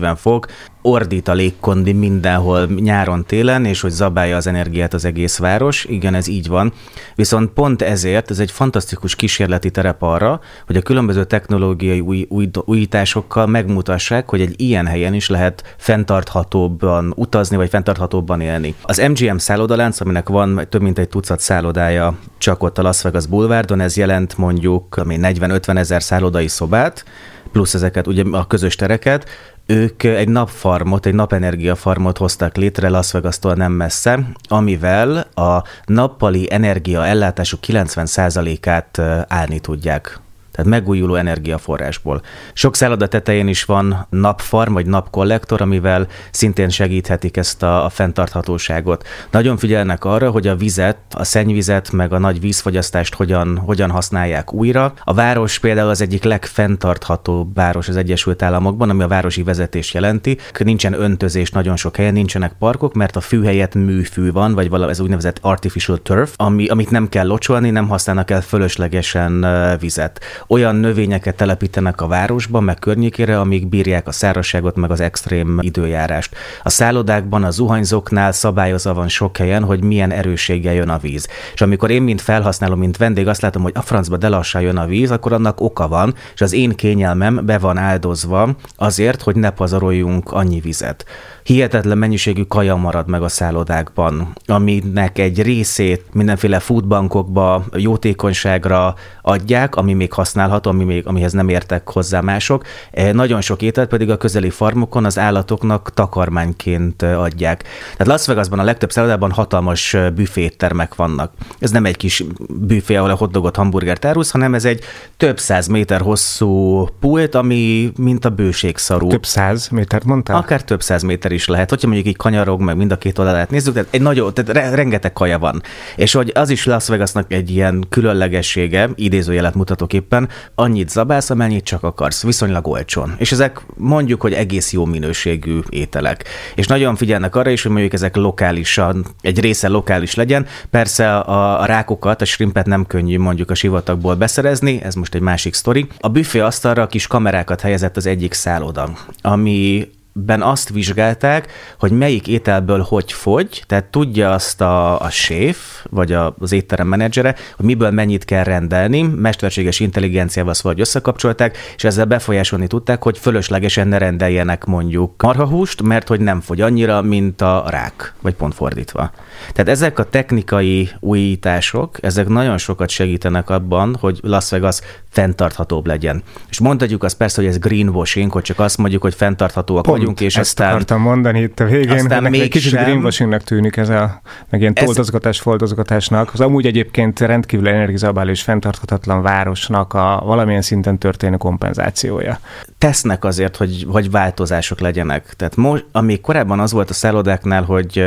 Speaker 3: 35-40 fok, ordít a légkondi mindenhol nyáron, télen, és hogy zabálja az energiát az egész város. Igen, ez így van. Viszont pont ezért ez egy fantasztikus kísérleti terep arra, hogy a különböző technológiai új, új, újításokkal megmutassák, hogy egy ilyen helyen is lehet fenntarthatóbban utazni, vagy fenntarthatóbban élni. Az MGM szállodalánc, aminek van több mint egy tucat szállodája csak ott a Las Vegas Boulevardon, ez jelent mondjuk 40-50 ezer szállodai szobát, plusz ezeket, ugye a közös tereket, ők egy napfarmot, egy napenergia farmot hoztak létre Las Vegas-tól nem messze, amivel a nappali energia ellátásuk 90%-át állni tudják tehát megújuló energiaforrásból. Sok szálloda tetején is van napfarm vagy napkollektor, amivel szintén segíthetik ezt a, a fenntarthatóságot. Nagyon figyelnek arra, hogy a vizet, a szennyvizet, meg a nagy vízfogyasztást hogyan, hogyan használják újra. A város például az egyik legfenntarthatóbb város az Egyesült Államokban, ami a városi vezetés jelenti. Nincsen öntözés nagyon sok helyen, nincsenek parkok, mert a fű helyett műfű van, vagy valami ez úgynevezett artificial turf, ami, amit nem kell locsolni, nem használnak el fölöslegesen vizet olyan növényeket telepítenek a városba, meg környékére, amik bírják a szárazságot, meg az extrém időjárást. A szállodákban, a zuhanyzóknál szabályozva van sok helyen, hogy milyen erősséggel jön a víz. És amikor én, mint felhasználó, mint vendég azt látom, hogy a francba de jön a víz, akkor annak oka van, és az én kényelmem be van áldozva azért, hogy ne pazaroljunk annyi vizet hihetetlen mennyiségű kaja marad meg a szállodákban, aminek egy részét mindenféle foodbankokba, jótékonyságra adják, ami még használható, ami még, amihez nem értek hozzá mások. E, nagyon sok ételt pedig a közeli farmokon az állatoknak takarmányként adják. Tehát Las Vegasban a legtöbb szállodában hatalmas büféttermek vannak. Ez nem egy kis büfé, ahol a hotdogot, hamburgert árulsz, hanem ez egy több száz méter hosszú pult, ami mint a bőségszarú.
Speaker 2: Több száz métert mondtál?
Speaker 3: Akár több száz méter is lehet. Hogyha mondjuk így kanyarog, meg mind a két oldalát nézzük, tehát egy nagyon, tehát rengeteg kaja van. És hogy az is Las Vegasnak egy ilyen különlegessége, idézőjelet mutatok éppen, annyit zabálsz, amennyit csak akarsz, viszonylag olcsón. És ezek mondjuk, hogy egész jó minőségű ételek. És nagyon figyelnek arra is, hogy mondjuk ezek lokálisan, egy része lokális legyen. Persze a, a rákokat, a shrimpet nem könnyű mondjuk a sivatagból beszerezni, ez most egy másik sztori. A büfé asztalra kis kamerákat helyezett az egyik szálloda, ami ben azt vizsgálták, hogy melyik ételből hogy fogy, tehát tudja azt a, a séf, vagy a, az étterem menedzsere, hogy miből mennyit kell rendelni, mesterséges intelligenciával vagy összekapcsolták, és ezzel befolyásolni tudták, hogy fölöslegesen ne rendeljenek mondjuk marhahúst, mert hogy nem fogy annyira, mint a rák, vagy pont fordítva. Tehát ezek a technikai újítások, ezek nagyon sokat segítenek abban, hogy Las Vegas fenntarthatóbb legyen. És mondhatjuk azt persze, hogy ez greenwashing, hogy csak azt mondjuk, hogy fenntarthatóak Pont vagyunk, és
Speaker 2: ezt
Speaker 3: aztán...
Speaker 2: akartam mondani itt a végén, aztán még egy kicsit sem... greenwashingnak tűnik ez a, meg ilyen toldozgatás, ez... foldozgatásnak. Az amúgy egyébként rendkívül energizabáló és fenntarthatatlan városnak a valamilyen szinten történő kompenzációja.
Speaker 3: Tesznek azért, hogy, hogy változások legyenek. Tehát most, ami korábban az volt a szállodáknál, hogy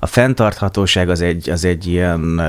Speaker 3: a fenntarthatóság az egy, az egy ilyen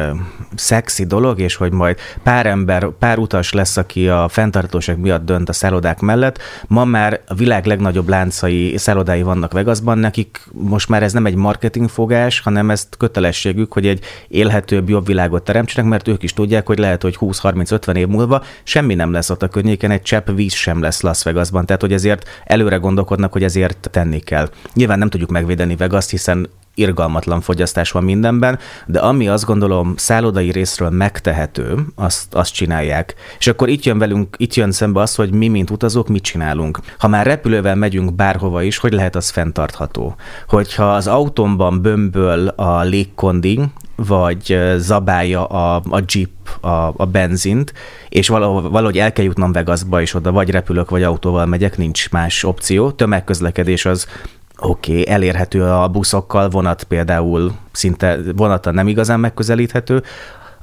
Speaker 3: szexi dolog, és hogy majd pár ember, pár utas lesz, aki a fenntarthatóság miatt dönt a szállodák mellett. Ma már a világ legnagyobb láncai szállodái vannak Vegasban, nekik most már ez nem egy marketingfogás, hanem ezt kötelességük, hogy egy élhetőbb, jobb világot teremtsenek, mert ők is tudják, hogy lehet, hogy 20-30-50 év múlva semmi nem lesz ott a környéken, egy csepp víz sem lesz Las Vegasban. Tehát, hogy ezért előre gondolkodnak, hogy ezért tenni kell. Nyilván nem tudjuk megvédeni Vegas, hiszen irgalmatlan fogyasztás van mindenben, de ami azt gondolom szállodai részről megtehető, azt, azt csinálják. És akkor itt jön velünk, itt jön szembe az, hogy mi, mint utazók, mit csinálunk. Ha már repülővel megyünk bárhova is, hogy lehet az fenntartható? Hogyha az autómban bömböl a légkondi, vagy zabálja a, a jeep a, a benzint, és valahogy, valahogy el kell jutnom Vegasba, és oda vagy repülök, vagy autóval megyek, nincs más opció. Tömegközlekedés az oké, okay, elérhető a buszokkal, vonat például szinte vonata nem igazán megközelíthető,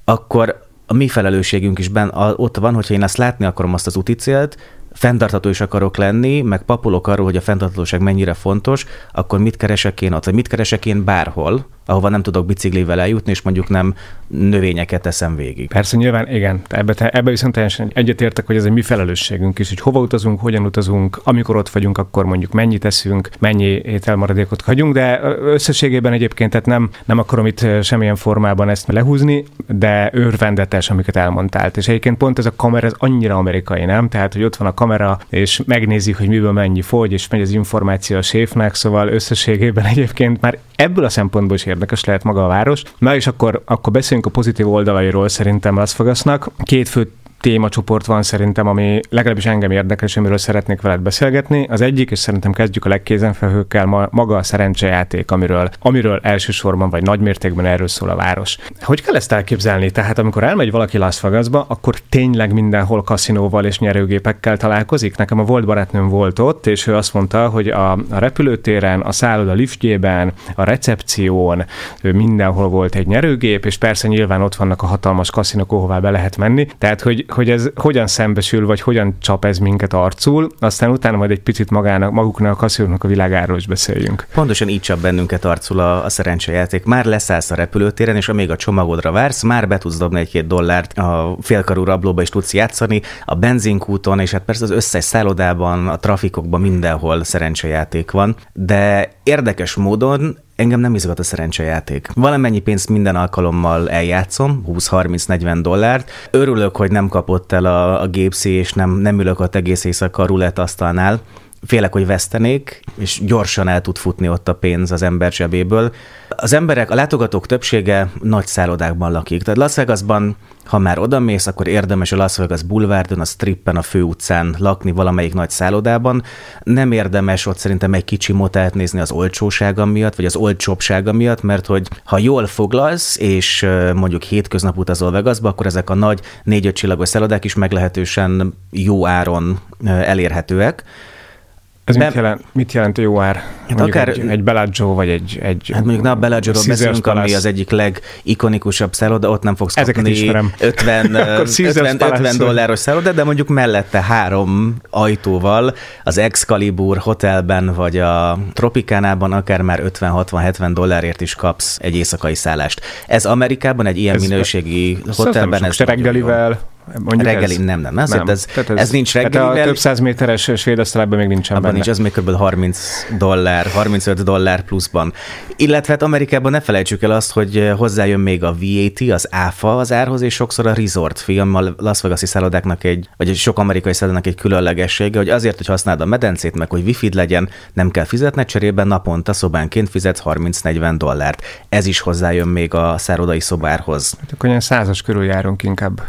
Speaker 3: akkor a mi felelősségünk is ben, a, ott van, hogyha én azt látni akarom azt az úti célt, fenntartható is akarok lenni, meg papolok arról, hogy a fenntarthatóság mennyire fontos, akkor mit keresek én ott, vagy mit keresek én bárhol, ahova nem tudok biciklivel eljutni, és mondjuk nem növényeket teszem végig.
Speaker 2: Persze, nyilván igen. Ebbe, ebbe viszont teljesen egyetértek, hogy ez egy mi felelősségünk is, hogy hova utazunk, hogyan utazunk, amikor ott vagyunk, akkor mondjuk mennyit teszünk, mennyi ételmaradékot hagyunk, de összességében egyébként tehát nem, nem akarom itt semmilyen formában ezt lehúzni, de őrvendetes, amiket elmondtál. És egyébként pont ez a kamera, ez annyira amerikai, nem? Tehát, hogy ott van a kamera, és megnézik, hogy miből mennyi fogy, és megy az információ a séfnek, szóval összességében egyébként már ebből a szempontból is érdekes lehet maga a város. Na és akkor, akkor beszéljünk a pozitív oldalairól szerintem Las Vegasnak. Két fő témacsoport van szerintem, ami legalábbis engem érdekel, és amiről szeretnék veled beszélgetni. Az egyik, és szerintem kezdjük a legkézenfelhőkkel, maga a szerencsejáték, amiről, amiről elsősorban vagy nagymértékben erről szól a város. Hogy kell ezt elképzelni? Tehát amikor elmegy valaki Las Vegasba, akkor tényleg mindenhol kaszinóval és nyerőgépekkel találkozik? Nekem a volt barátnőm volt ott, és ő azt mondta, hogy a, a repülőtéren, a szálloda liftjében, a recepción mindenhol volt egy nyerőgép, és persze nyilván ott vannak a hatalmas kaszinók, ahová be lehet menni. Tehát, hogy, hogy ez hogyan szembesül, vagy hogyan csap ez minket arcul, aztán utána majd egy picit magának, maguknak a a világáról is beszéljünk.
Speaker 3: Pontosan így csap bennünket arcul a, a szerencsejáték. Már leszállsz a repülőtéren, és amíg a csomagodra vársz, már be tudsz dobni egy-két dollárt, a félkarú rablóba is tudsz játszani, a benzinkúton, és hát persze az összes szállodában, a trafikokban mindenhol szerencsejáték van, de érdekes módon engem nem izgat a szerencsejáték. Valamennyi pénzt minden alkalommal eljátszom, 20-30-40 dollárt. Örülök, hogy nem kapott el a, a gépszi, és nem, nem ülök ott egész éjszaka a rulett asztalnál. Félek, hogy vesztenék, és gyorsan el tud futni ott a pénz az ember zsebéből. Az emberek, a látogatók többsége nagy szállodákban lakik. Tehát Las Vegasban, ha már odamész, akkor érdemes a Las Vegas Boulevardon, a Strippen, a főutcán lakni valamelyik nagy szállodában. Nem érdemes ott szerintem egy kicsi motelt nézni az olcsósága miatt, vagy az olcsóbbsága miatt, mert hogy ha jól foglalsz, és mondjuk hétköznap utazol Vegasba, akkor ezek a nagy négy-öt csillagos szállodák is meglehetősen jó áron elérhetőek.
Speaker 2: Ez Be... mit, jelent, mit jelent jó ár? Hát akár, egy, egy Bellagio, vagy egy... egy
Speaker 3: hát mondjuk na a Bellagio-ról beszélünk, ami az egyik legikonikusabb szálloda, ott nem fogsz Ezeket kapni 50, 50, 50 dolláros szálloda, de mondjuk mellette három ajtóval az Excalibur hotelben, vagy a Tropicánában akár már 50-60-70 dollárért is kapsz egy éjszakai szállást. Ez Amerikában egy ilyen ez, minőségi hotelben...
Speaker 2: Ez reggelivel,
Speaker 3: Mondjuk reggeli, ez? nem, nem. Ez, nem. Ez, ez, ez nincs
Speaker 2: reggeli. a több száz méteres svédasztalában még nincsen
Speaker 3: Abban
Speaker 2: benne.
Speaker 3: nincs, az még kb. 30 dollár, 35 dollár pluszban. Illetve hát Amerikában ne felejtsük el azt, hogy hozzájön még a VAT, az áfa az árhoz, és sokszor a resort film, a Las Vegas-i szállodáknak egy, vagy sok amerikai szállodának egy különlegessége, hogy azért, hogy használd a medencét, meg hogy wifi legyen, nem kell fizetni, cserébe naponta szobánként fizetsz 30-40 dollárt. Ez is hozzájön még a szállodai szobárhoz.
Speaker 2: Hát akkor olyan százas körül járunk inkább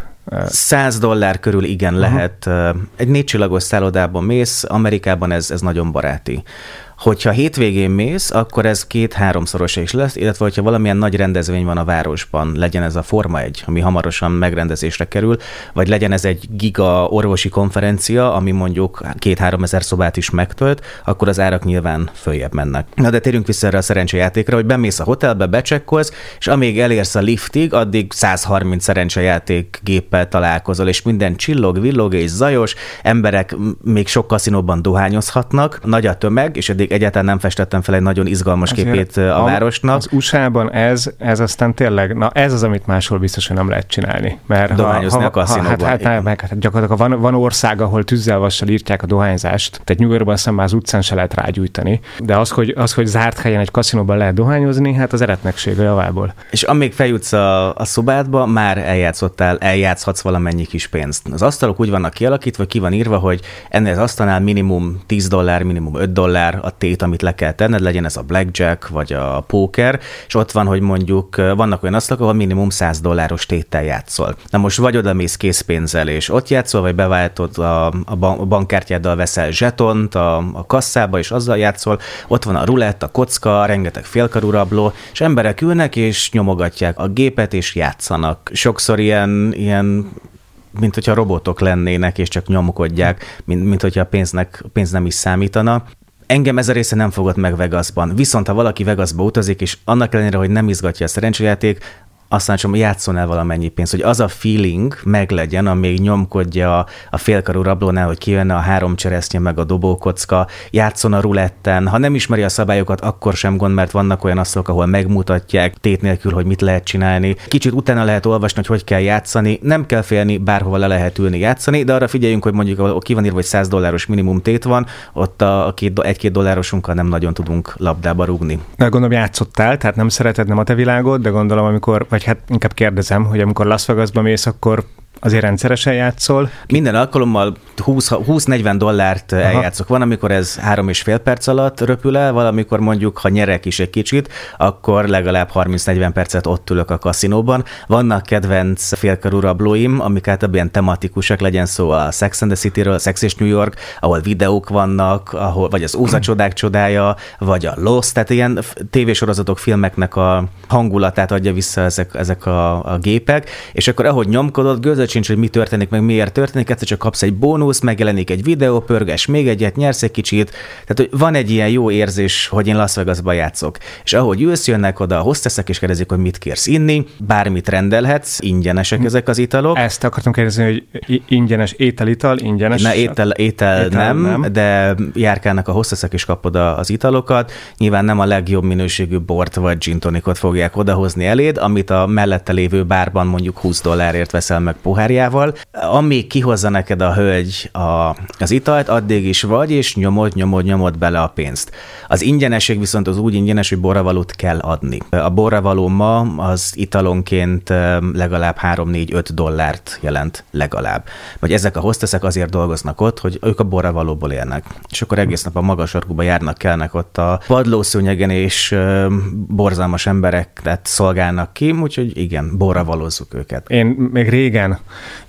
Speaker 3: 100 dollár körül igen uh-huh. lehet. Egy négycsillagos szállodában mész, Amerikában ez, ez nagyon baráti. Hogyha hétvégén mész, akkor ez két-háromszoros is lesz, illetve hogyha valamilyen nagy rendezvény van a városban, legyen ez a Forma 1, ami hamarosan megrendezésre kerül, vagy legyen ez egy giga orvosi konferencia, ami mondjuk két-három ezer szobát is megtölt, akkor az árak nyilván följebb mennek. Na de térjünk vissza erre a szerencsejátékra, hogy bemész a hotelbe, becsekkolsz, és amíg elérsz a liftig, addig 130 szerencsejáték géppel találkozol, és minden csillog, villog és zajos, emberek még sok kaszinóban dohányozhatnak, nagy a tömeg, és eddig pedig egyáltalán nem festettem fel egy nagyon izgalmas Ezért képét a, a városnak.
Speaker 2: Az USA-ban ez, ez aztán tényleg, na ez az, amit máshol biztos, hogy nem lehet csinálni.
Speaker 3: Mert Dohányozni ha, a
Speaker 2: Hát, hát, hát, meg, hát gyakorlatilag van, van ország, ahol tűzzelvassal írtják a dohányzást, tehát New Yorkban szemben az utcán se lehet rágyújtani. De az, hogy, az, hogy zárt helyen egy kaszinóban lehet dohányozni, hát az eretnekség a javából.
Speaker 3: És amíg feljutsz a, a szobádba, már eljátszottál, eljátszhatsz valamennyi kis pénzt. Az asztalok úgy vannak kialakítva, ki van írva, hogy ennél az asztalnál minimum 10 dollár, minimum 5 dollár, a tét, amit le kell tenned, legyen ez a blackjack vagy a póker, és ott van, hogy mondjuk vannak olyan asztalok, ahol minimum 100 dolláros téttel játszol. Na most vagy oda mész készpénzzel, és ott játszol, vagy beváltod a, a bankkártyáddal veszel zsetont a, a kasszába, és azzal játszol, ott van a rulett, a kocka, rengeteg félkarú rabló, és emberek ülnek, és nyomogatják a gépet, és játszanak. Sokszor ilyen, ilyen mint hogyha robotok lennének, és csak nyomkodják, mint, mint hogyha a pénznek, pénz nem is számítana. Engem ez a része nem fogott meg Vegasban. Viszont ha valaki Vegasba utazik, és annak ellenére, hogy nem izgatja a szerencsejáték, aztán csak játszon el valamennyi pénzt, hogy az a feeling meglegyen, amíg nyomkodja a félkarú rablónál, hogy kijönne a három cseresznye meg a dobókocka, játszon a ruletten. Ha nem ismeri a szabályokat, akkor sem gond, mert vannak olyan asztalok, ahol megmutatják tét nélkül, hogy mit lehet csinálni. Kicsit utána lehet olvasni, hogy hogy kell játszani. Nem kell félni, bárhova le lehet ülni játszani, de arra figyeljünk, hogy mondjuk ahol ki van írva, hogy 100 dolláros minimum tét van, ott a két, egy-két dollárosunkkal nem nagyon tudunk labdába rúgni.
Speaker 2: De gondolom játszottál, tehát nem szereted nem a te világod, de gondolom, amikor, vagy hát inkább kérdezem, hogy amikor Las Vegasba mész, akkor azért rendszeresen játszol.
Speaker 3: Minden alkalommal 20-40 dollárt Aha. eljátszok. Van, amikor ez három és fél perc alatt röpül el, valamikor mondjuk, ha nyerek is egy kicsit, akkor legalább 30-40 percet ott ülök a kaszinóban. Vannak kedvenc félkarú rablóim, amik általában ilyen tematikusak, legyen szó a Sex and the City-ről, a Sex és New York, ahol videók vannak, ahol, vagy az Óza csodák csodája, vagy a Lost, tehát ilyen tévésorozatok, filmeknek a hangulatát adja vissza ezek, ezek a, a gépek, és akkor ahogy nyomkodod, gőzöt sincs, hogy mi történik, meg miért történik, egyszer csak kapsz egy bónusz, megjelenik egy videó, pörges még egyet, nyersz egy kicsit. Tehát, hogy van egy ilyen jó érzés, hogy én Las Vegasba játszok. És ahogy ülsz, jönnek oda a hosteszek, és kérdezik, hogy mit kérsz inni, bármit rendelhetsz, ingyenesek hm. ezek az italok.
Speaker 2: Ezt akartam kérdezni, hogy ingyenes étel-ital, ingyenes?
Speaker 3: Ne, étel, étel, étel nem, nem, de járkálnak a hosteszek, és kapod az italokat. Nyilván nem a legjobb minőségű bort vagy gin tonicot fogják odahozni eléd, amit a mellette lévő bárban mondjuk 20 dollárért veszel meg pohárjával. Amíg kihozza neked a hölgy a, az italt, addig is vagy, és nyomod, nyomod, nyomod bele a pénzt. Az ingyenesség viszont az úgy ingyenes, hogy borravalót kell adni. A borravaló ma az italonként legalább 3-4-5 dollárt jelent legalább. Vagy ezek a hosteszek azért dolgoznak ott, hogy ők a borravalóból élnek. És akkor egész nap a magas járnak, kelnek ott a padlószőnyegen, és borzalmas embereket szolgálnak ki, úgyhogy igen, borravalózzuk őket.
Speaker 2: Én még régen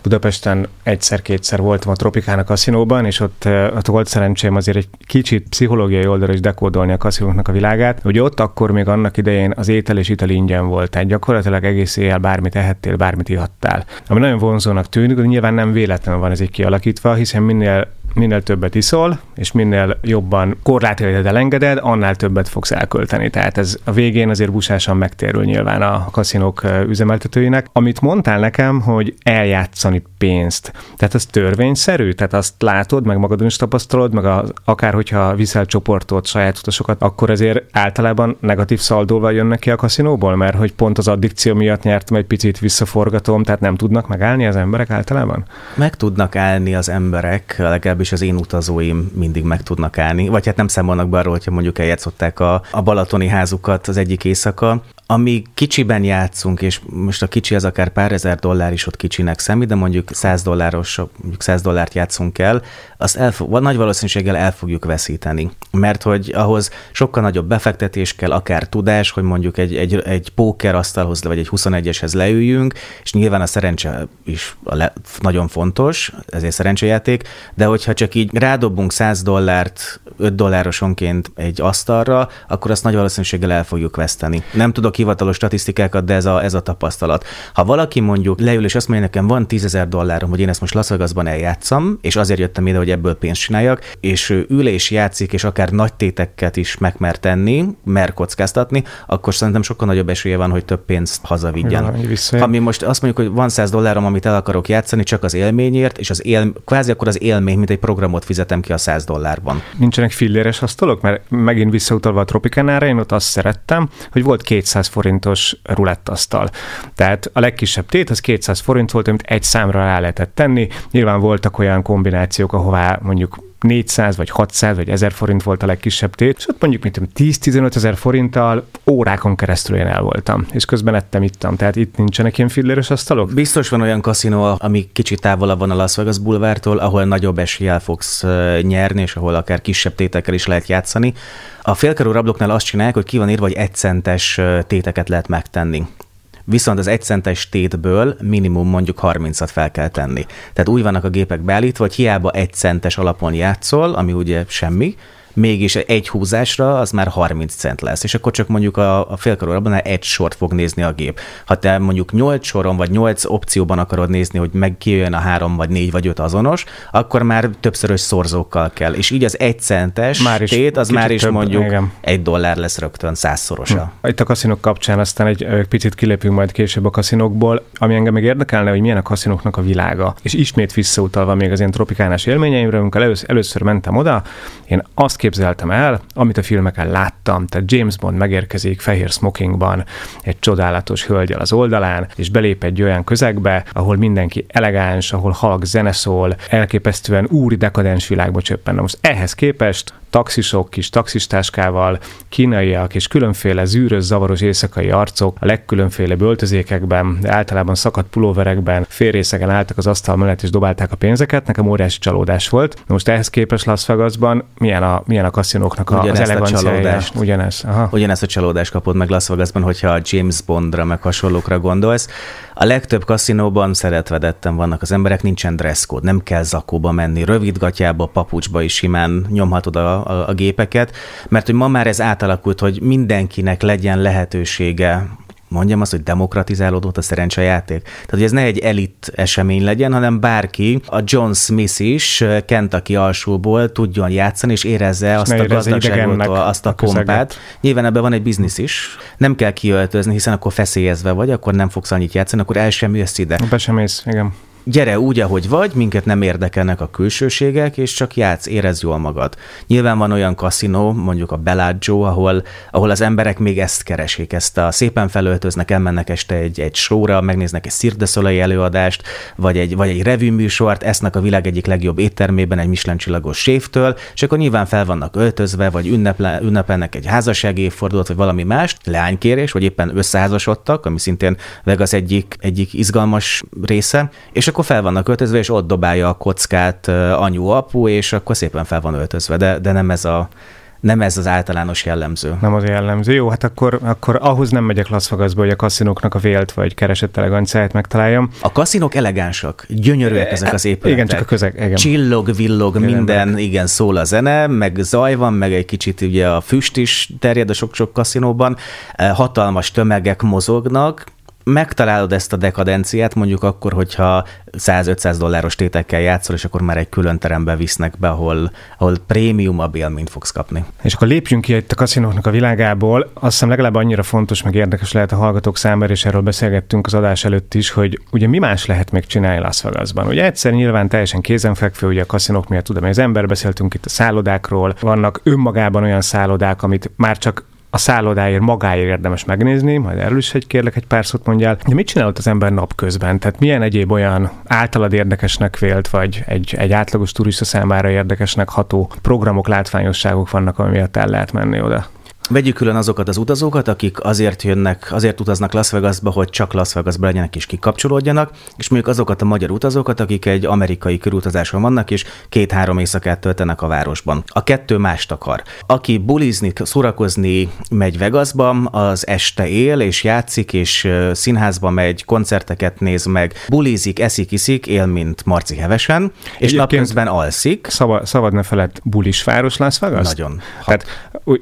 Speaker 2: Budapesten egyszer-kétszer voltam a Tropikán a kaszinóban, és ott, ott volt szerencsém azért egy kicsit pszichológiai oldalra is dekódolni a kaszinóknak a világát. Ugye ott akkor még annak idején az étel és ital ingyen volt, tehát gyakorlatilag egész éjjel bármit ehettél, bármit ihattál. Ami nagyon vonzónak tűnik, de nyilván nem véletlenül van ez így kialakítva, hiszen minél minél többet iszol, és minél jobban korlátokat elengeded, annál többet fogsz elkölteni. Tehát ez a végén azért busásan megtérül nyilván a kaszinók üzemeltetőinek. Amit mondtál nekem, hogy eljátszani pénzt. Tehát ez törvényszerű? Tehát azt látod, meg magadon is tapasztalod, meg a, akár hogyha viszel csoportot, saját utasokat, akkor ezért általában negatív szaldóval jönnek ki a kaszinóból, mert hogy pont az addikció miatt nyertem egy picit visszaforgatom, tehát nem tudnak megállni az emberek általában?
Speaker 3: Meg tudnak állni az emberek, legalábbis az én utazóim mindig meg tudnak állni, vagy hát nem számolnak be arról, hogyha mondjuk eljátszották a, a balatoni házukat az egyik éjszaka, amíg kicsiben játszunk, és most a kicsi az akár pár ezer dollár is ott kicsinek számít, de mondjuk 100 dolláros, mondjuk 100 dollárt játszunk el, azt el, nagy valószínűséggel el fogjuk veszíteni. Mert hogy ahhoz sokkal nagyobb befektetés kell, akár tudás, hogy mondjuk egy, egy, egy póker asztalhoz, vagy egy 21-eshez leüljünk, és nyilván a szerencse is a le, nagyon fontos, ezért szerencsejáték, de hogyha csak így rádobunk 100 dollárt 5 dollárosonként egy asztalra, akkor azt nagy valószínűséggel el fogjuk veszteni. Nem tudok hivatalos statisztikákat, de ez a, ez a tapasztalat. Ha valaki mondjuk leül és azt mondja, nekem van 10 ezer dollárom, hogy én ezt most Las Vegasban eljátszam, és azért jöttem ide, hogy ebből pénzt csináljak, és ül és játszik, és akár nagy téteket is megmer tenni, mer kockáztatni, akkor szerintem sokkal nagyobb esélye van, hogy több pénzt hazavigyen. Ja, ha mi most azt mondjuk, hogy van 100 dollárom, amit el akarok játszani, csak az élményért, és az él, kvázi akkor az élmény, mint egy programot fizetem ki a 100 dollárban.
Speaker 2: Nincsenek filléres asztalok, mert megint visszautalva a Tropikánára, én ott azt szerettem, hogy volt 200 forintos rulettasztal. Tehát a legkisebb tét az 200 forint volt, amit egy számra rá lehetett tenni. Nyilván voltak olyan kombinációk, ahová mondjuk 400 vagy 600 vagy 1000 forint volt a legkisebb tét, és ott mondjuk mint 10-15 ezer forinttal órákon keresztül én el voltam, és közben ettem, ittam, tehát itt nincsenek ilyen filléres asztalok?
Speaker 3: Biztos van olyan kaszinó, ami kicsit távolabb van a Las Vegas bulvártól, ahol nagyobb eséllyel fogsz nyerni, és ahol akár kisebb tétekkel is lehet játszani. A félkarú rablóknál azt csinálják, hogy ki van írva, hogy egy centes téteket lehet megtenni viszont az egycentes tétből minimum mondjuk 30-at fel kell tenni. Tehát úgy vannak a gépek beállítva, hogy hiába egy centes alapon játszol, ami ugye semmi, mégis egy húzásra az már 30 cent lesz, és akkor csak mondjuk a, a félkarórabban egy sort fog nézni a gép. Ha te mondjuk 8 soron vagy 8 opcióban akarod nézni, hogy meg kijön a 3 vagy 4 vagy 5 azonos, akkor már többszörös szorzókkal kell. És így az egy centes már is tét, az már is több, mondjuk igen. egy dollár lesz rögtön százszorosa.
Speaker 2: Hm. Itt a kaszinók kapcsán aztán egy, egy picit kilépünk majd később a kaszinókból, ami engem még érdekelne, hogy milyen a kaszinóknak a világa. És ismét visszautalva még az ilyen tropikánás élményeimről, amikor először, először mentem oda, én azt képzeltem el, amit a filmeken láttam, tehát James Bond megérkezik fehér smokingban, egy csodálatos hölgyel az oldalán, és belép egy olyan közegbe, ahol mindenki elegáns, ahol halk zene szól, elképesztően úri dekadens világba csöppen. Na most ehhez képest taxisok kis taxistáskával, kínaiak és különféle zűrös, zavaros éjszakai arcok a legkülönféle öltözékekben, de általában szakadt pulóverekben, félrészegen álltak az asztal mellett és dobálták a pénzeket, nekem óriási csalódás volt. Na most ehhez képest Las Vegasban milyen a, milyen a kaszinóknak a, az eleganciája? Ugyanez.
Speaker 3: Aha. Ugyanezt a csalódást kapod meg Las Vegasban, hogyha James Bondra meg hasonlókra gondolsz. A legtöbb kaszinóban szeretvedettem vannak az emberek, nincsen dresszkód, nem kell zakóba menni, rövidgatjába, papucsba is simán nyomhatod a, a, a gépeket, mert hogy ma már ez átalakult, hogy mindenkinek legyen lehetősége mondjam azt, hogy demokratizálódott a szerencsejáték. Tehát, hogy ez ne egy elit esemény legyen, hanem bárki, a John Smith is Kentucky alsóból tudjon játszani, és érezze és azt a gazdagságot, azt a, a pompát. Nyilván ebben van egy biznisz is. Nem kell kiöltözni, hiszen akkor feszélyezve vagy, akkor nem fogsz annyit játszani, akkor el sem jössz ide.
Speaker 2: Be sem ész, igen
Speaker 3: gyere úgy, ahogy vagy, minket nem érdekelnek a külsőségek, és csak játsz, érez jól magad. Nyilván van olyan kaszinó, mondjuk a Bellagio, ahol, ahol az emberek még ezt keresik, ezt a szépen felöltöznek, elmennek este egy, egy showra, megnéznek egy Cirque előadást, vagy egy, vagy egy revű műsort, esznek a világ egyik legjobb éttermében egy Michelin csillagos séftől, és akkor nyilván fel vannak öltözve, vagy ünneple, ünnepelnek egy házassági évfordulót, vagy valami más, leánykérés, vagy éppen összeházasodtak, ami szintén Vegas egyik, egyik izgalmas része, és akkor fel vannak öltözve, és ott dobálja a kockát anyu-apu, és akkor szépen fel van öltözve, de, de nem ez a nem ez az általános jellemző.
Speaker 2: Nem az jellemző. Jó, hát akkor, akkor ahhoz nem megyek Las Vegasba, hogy a kaszinóknak a vélt vagy keresett eleganciáját megtaláljam.
Speaker 3: A kaszinók elegánsak, gyönyörűek ezek az épületek.
Speaker 2: Igen, csak a közeg. Igen.
Speaker 3: Csillog, villog, igen, minden, meg. igen, szól a zene, meg zaj van, meg egy kicsit ugye a füst is terjed a sok-sok kaszinóban. Hatalmas tömegek mozognak, megtalálod ezt a dekadenciát, mondjuk akkor, hogyha 100-500 dolláros tétekkel játszol, és akkor már egy külön terembe visznek be, ahol, ahol prémium a élményt fogsz kapni.
Speaker 2: És akkor lépjünk ki itt a kaszinóknak a világából. Azt hiszem legalább annyira fontos, meg érdekes lehet a hallgatók számára, és erről beszélgettünk az adás előtt is, hogy ugye mi más lehet még csinálni Las Vegasban. Ugye egyszer nyilván teljesen kézenfekvő, ugye a kaszinók miatt tudom, az ember beszéltünk itt a szállodákról, vannak önmagában olyan szállodák, amit már csak a szállodáért magáért érdemes megnézni, majd erről is egy kérlek egy pár szót mondjál. De mit csinálott az ember napközben? Tehát milyen egyéb olyan általad érdekesnek vélt, vagy egy, egy átlagos turista számára érdekesnek ható programok, látványosságok vannak, ami miatt el lehet menni oda?
Speaker 3: Vegyük külön azokat az utazókat, akik azért jönnek, azért utaznak Las Vegasba, hogy csak Las Vegasba legyenek és kikapcsolódjanak, és mondjuk azokat a magyar utazókat, akik egy amerikai körutazáson vannak, és két-három éjszakát töltenek a városban. A kettő mást akar. Aki bulizni, szórakozni megy Vegasba, az este él, és játszik, és színházba megy, koncerteket néz meg, bulizik, eszik, iszik, él, mint Marci Hevesen, és napközben alszik.
Speaker 2: Szabad, szabad ne feled bulis város Las Vegas?
Speaker 3: Nagyon.
Speaker 2: Hát,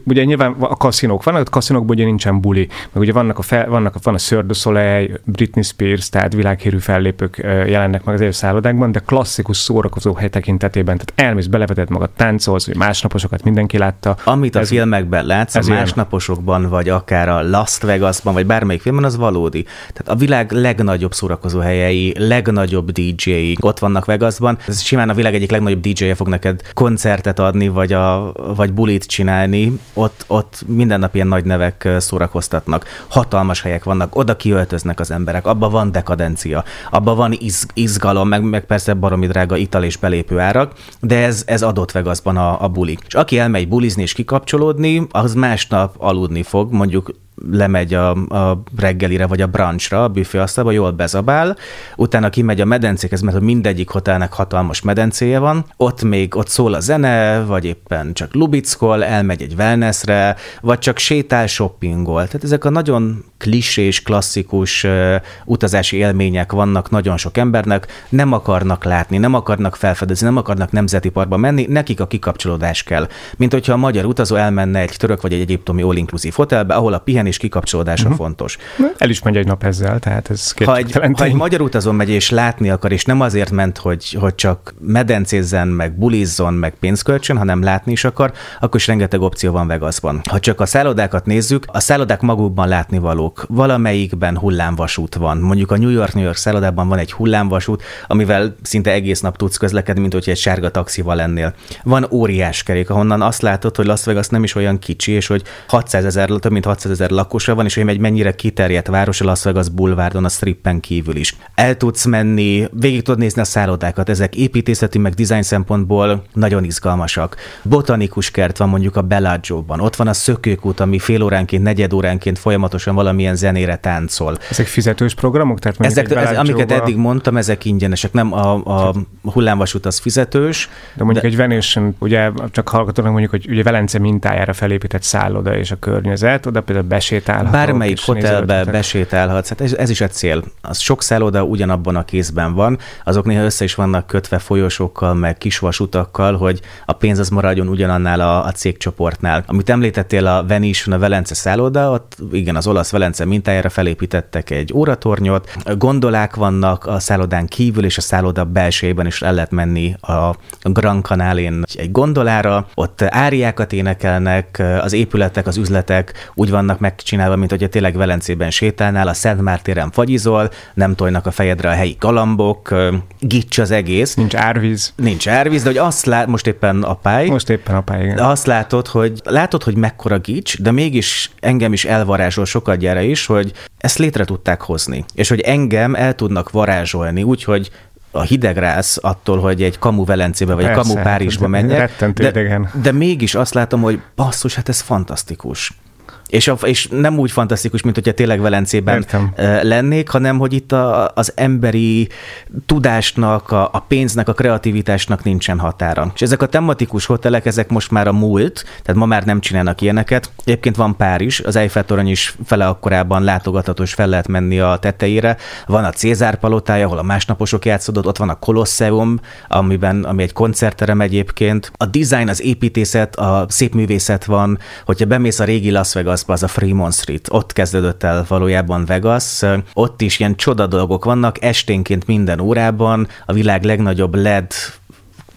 Speaker 2: ugye nyilván a kaszinók vannak, a kaszinókban ugye nincsen buli, meg ugye vannak a, fel, vannak a, van a Cirque du Soleil, Britney Spears, tehát világhírű fellépők jelennek meg az szállodákban, de klasszikus szórakozó hely tekintetében, tehát elmész, beleveted magad, táncolsz, vagy másnaposokat mindenki látta.
Speaker 3: Amit a ez, filmekben látsz, a másnaposokban, vagy akár a Las Vegasban, vagy bármelyik filmben, az valódi. Tehát a világ legnagyobb szórakozó helyei, legnagyobb DJ-i ott vannak Vegasban. Ez simán a világ egyik legnagyobb DJ-je fog neked koncertet adni, vagy, a, vagy bulit csinálni. Ott, ott minden nap ilyen nagy nevek szórakoztatnak, hatalmas helyek vannak, oda kiöltöznek az emberek, abban van dekadencia, abban van iz, izgalom, meg, meg persze baromi drága ital és belépő árak, de ez, ez adott Vegasban a, a buli. És aki elmegy bulizni és kikapcsolódni, az másnap aludni fog, mondjuk lemegy a, a reggelire vagy a brunchra, a büféasztalba, jól bezabál, utána kimegy a medencékhez, mert mindegyik hotelnek hatalmas medencéje van, ott még ott szól a zene, vagy éppen csak lubickol, elmegy egy wellnessre, vagy csak sétál, shoppingol. Tehát ezek a nagyon klisés, klasszikus uh, utazási élmények vannak nagyon sok embernek, nem akarnak látni, nem akarnak felfedezni, nem akarnak nemzeti parkba menni, nekik a kikapcsolódás kell. Mint hogyha a magyar utazó elmenne egy török vagy egy egyiptomi all-inclusive hotelbe, ahol a pihenés kikapcsolódása uh-huh. fontos.
Speaker 2: El is megy egy nap ezzel, tehát ez
Speaker 3: ha egy, ha egy magyar utazón megy és látni akar, és nem azért ment, hogy, hogy csak medencézzen, meg bulizzon, meg pénzkölcsön, hanem látni is akar, akkor is rengeteg opció van Vegasban. Ha csak a szállodákat nézzük, a szállodák magukban látnivalók. Valamelyikben hullámvasút van. Mondjuk a New York-New York szállodában van egy hullámvasút, amivel szinte egész nap tudsz közlekedni, mint hogy egy sárga taxival lennél. Van óriás kerék, ahonnan azt látod, hogy Las Vegas nem is olyan kicsi, és hogy 600 ezer, több mint 600 ezer lakosa van, és hogy egy mennyire kiterjedt város a Las Vegas bulvárdon, a strippen kívül is. El tudsz menni, végig tudod nézni a szállodákat, ezek építészeti meg design szempontból nagyon izgalmasak. Botanikus kert van mondjuk a Bellagio-ban, ott van a szökőkút, ami fél óránként, negyed óránként folyamatosan valami valamilyen zenére táncol.
Speaker 2: Ezek fizetős programok?
Speaker 3: Tehát ezek, ez, amiket eddig mondtam, ezek ingyenesek, nem a, a hullámvasút az fizetős.
Speaker 2: De mondjuk de... egy Venetian, ugye csak hallgatónak mondjuk, hogy ugye Velence mintájára felépített szálloda és a környezet, oda például besétálhat.
Speaker 3: Bármelyik hotelbe besétálhatsz, hát ez, ez is egy cél. Az sok szálloda ugyanabban a kézben van, azok néha össze is vannak kötve folyosókkal, meg kisvasutakkal, hogy a pénz az maradjon ugyanannál a, a cégcsoportnál. Amit említettél, a Venetian, a Velence szálloda, ott igen, az olasz Velence mintájára felépítettek egy óratornyot, gondolák vannak a szállodán kívül, és a szálloda belsejében is el lehet menni a Grand Canalén egy gondolára, ott áriákat énekelnek, az épületek, az üzletek úgy vannak megcsinálva, mint hogy tényleg Velencében sétálnál, a Szent Mártéren fagyizol, nem tojnak a fejedre a helyi galambok, gics az egész.
Speaker 2: Nincs árvíz.
Speaker 3: Nincs árvíz, de hogy azt lát, most éppen a pály.
Speaker 2: Most éppen a pály, igen.
Speaker 3: Azt látod, hogy látod, hogy mekkora gics, de mégis engem is elvarázsol sokat gyere is, hogy ezt létre tudták hozni, és hogy engem el tudnak varázsolni, úgyhogy a hidegrász attól, hogy egy kamu Velencébe vagy Persze, egy kamu Párizsba menjek. De, de mégis azt látom, hogy basszus, hát ez fantasztikus. És, a, és nem úgy fantasztikus, mint hogyha tényleg Velencében Értem. lennék, hanem hogy itt a, az emberi tudásnak, a, a pénznek, a kreativitásnak nincsen határa. És ezek a tematikus hotelek, ezek most már a múlt, tehát ma már nem csinálnak ilyeneket. Egyébként van pár is, az Eiffel torony is fele akkorában látogatható, és fel lehet menni a tetejére. Van a Cézár palotája, ahol a másnaposok játszódott, ott van a Kolosseum, amiben, ami egy koncertterem egyébként. A design, az építészet, a szépművészet van, hogyha bemész a régi Las Vegas Vegasban, az a Fremont Street. Ott kezdődött el valójában Vegas. Ott is ilyen csoda dolgok vannak, esténként minden órában a világ legnagyobb LED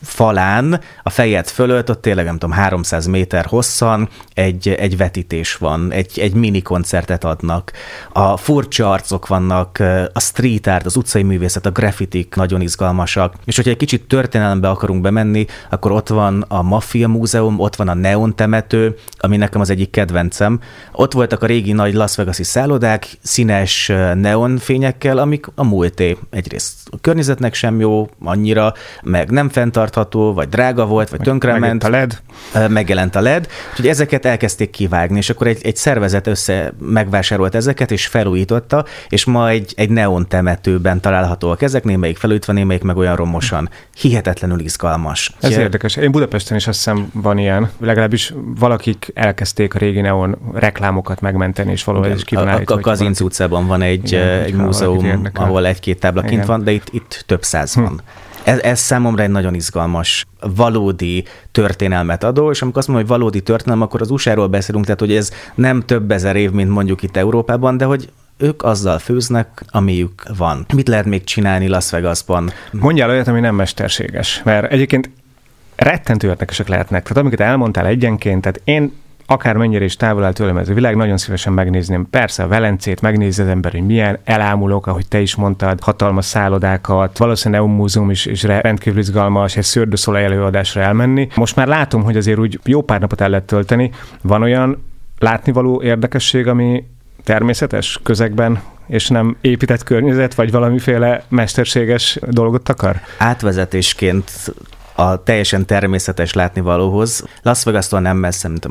Speaker 3: falán, a fejed fölött, ott tényleg nem tudom, 300 méter hosszan egy, egy vetítés van, egy, egy mini koncertet adnak. A furcsa arcok vannak, a street art, az utcai művészet, a graffitik nagyon izgalmasak. És hogyha egy kicsit történelembe akarunk bemenni, akkor ott van a Mafia Múzeum, ott van a Neon temető, ami nekem az egyik kedvencem. Ott voltak a régi nagy Las Vegas-i szállodák, színes neon fényekkel, amik a múlté. Egyrészt a környezetnek sem jó annyira, meg nem fenntart fenntartható, vagy drága volt, vagy tönkrement.
Speaker 2: a LED.
Speaker 3: Megjelent a LED. Úgyhogy ezeket elkezdték kivágni, és akkor egy, egy szervezet össze megvásárolt ezeket, és felújította, és ma egy, egy neon temetőben találhatóak ezek, némelyik felújítva, némelyik meg olyan romosan. Hihetetlenül izgalmas.
Speaker 2: Ez Úgyhogy... érdekes. Én Budapesten is azt hiszem van ilyen. Legalábbis valakik elkezdték a régi neon reklámokat megmenteni, és valahol is
Speaker 3: A, a, a Kazinc utcában van egy, Igen, egy múzeum, ahol egy-két tábla kint van, de itt, itt több száz hm. Ez, ez számomra egy nagyon izgalmas, valódi történelmet adó, és amikor azt mondom, hogy valódi történelem, akkor az USA-ról beszélünk, tehát hogy ez nem több ezer év, mint mondjuk itt Európában, de hogy ők azzal főznek, amiük van. Mit lehet még csinálni Las Vegasban?
Speaker 2: Mondjál olyat, ami nem mesterséges, mert egyébként rettentő érdekesek lehetnek. Tehát amiket elmondtál egyenként, tehát én akármennyire is távol áll tőlem ez a világ, nagyon szívesen megnézném. Persze a Velencét, megnézi az ember, hogy milyen elámulók, ahogy te is mondtad, hatalmas szállodákat, valószínűleg Neum Múzeum is, is rendkívül izgalmas, egy szördöszolaj előadásra elmenni. Most már látom, hogy azért úgy jó pár napot el lehet tölteni. Van olyan látnivaló érdekesség, ami természetes közegben és nem épített környezet, vagy valamiféle mesterséges dolgot akar?
Speaker 3: Átvezetésként a teljesen természetes látnivalóhoz. Las Vegas-tól nem messze, mint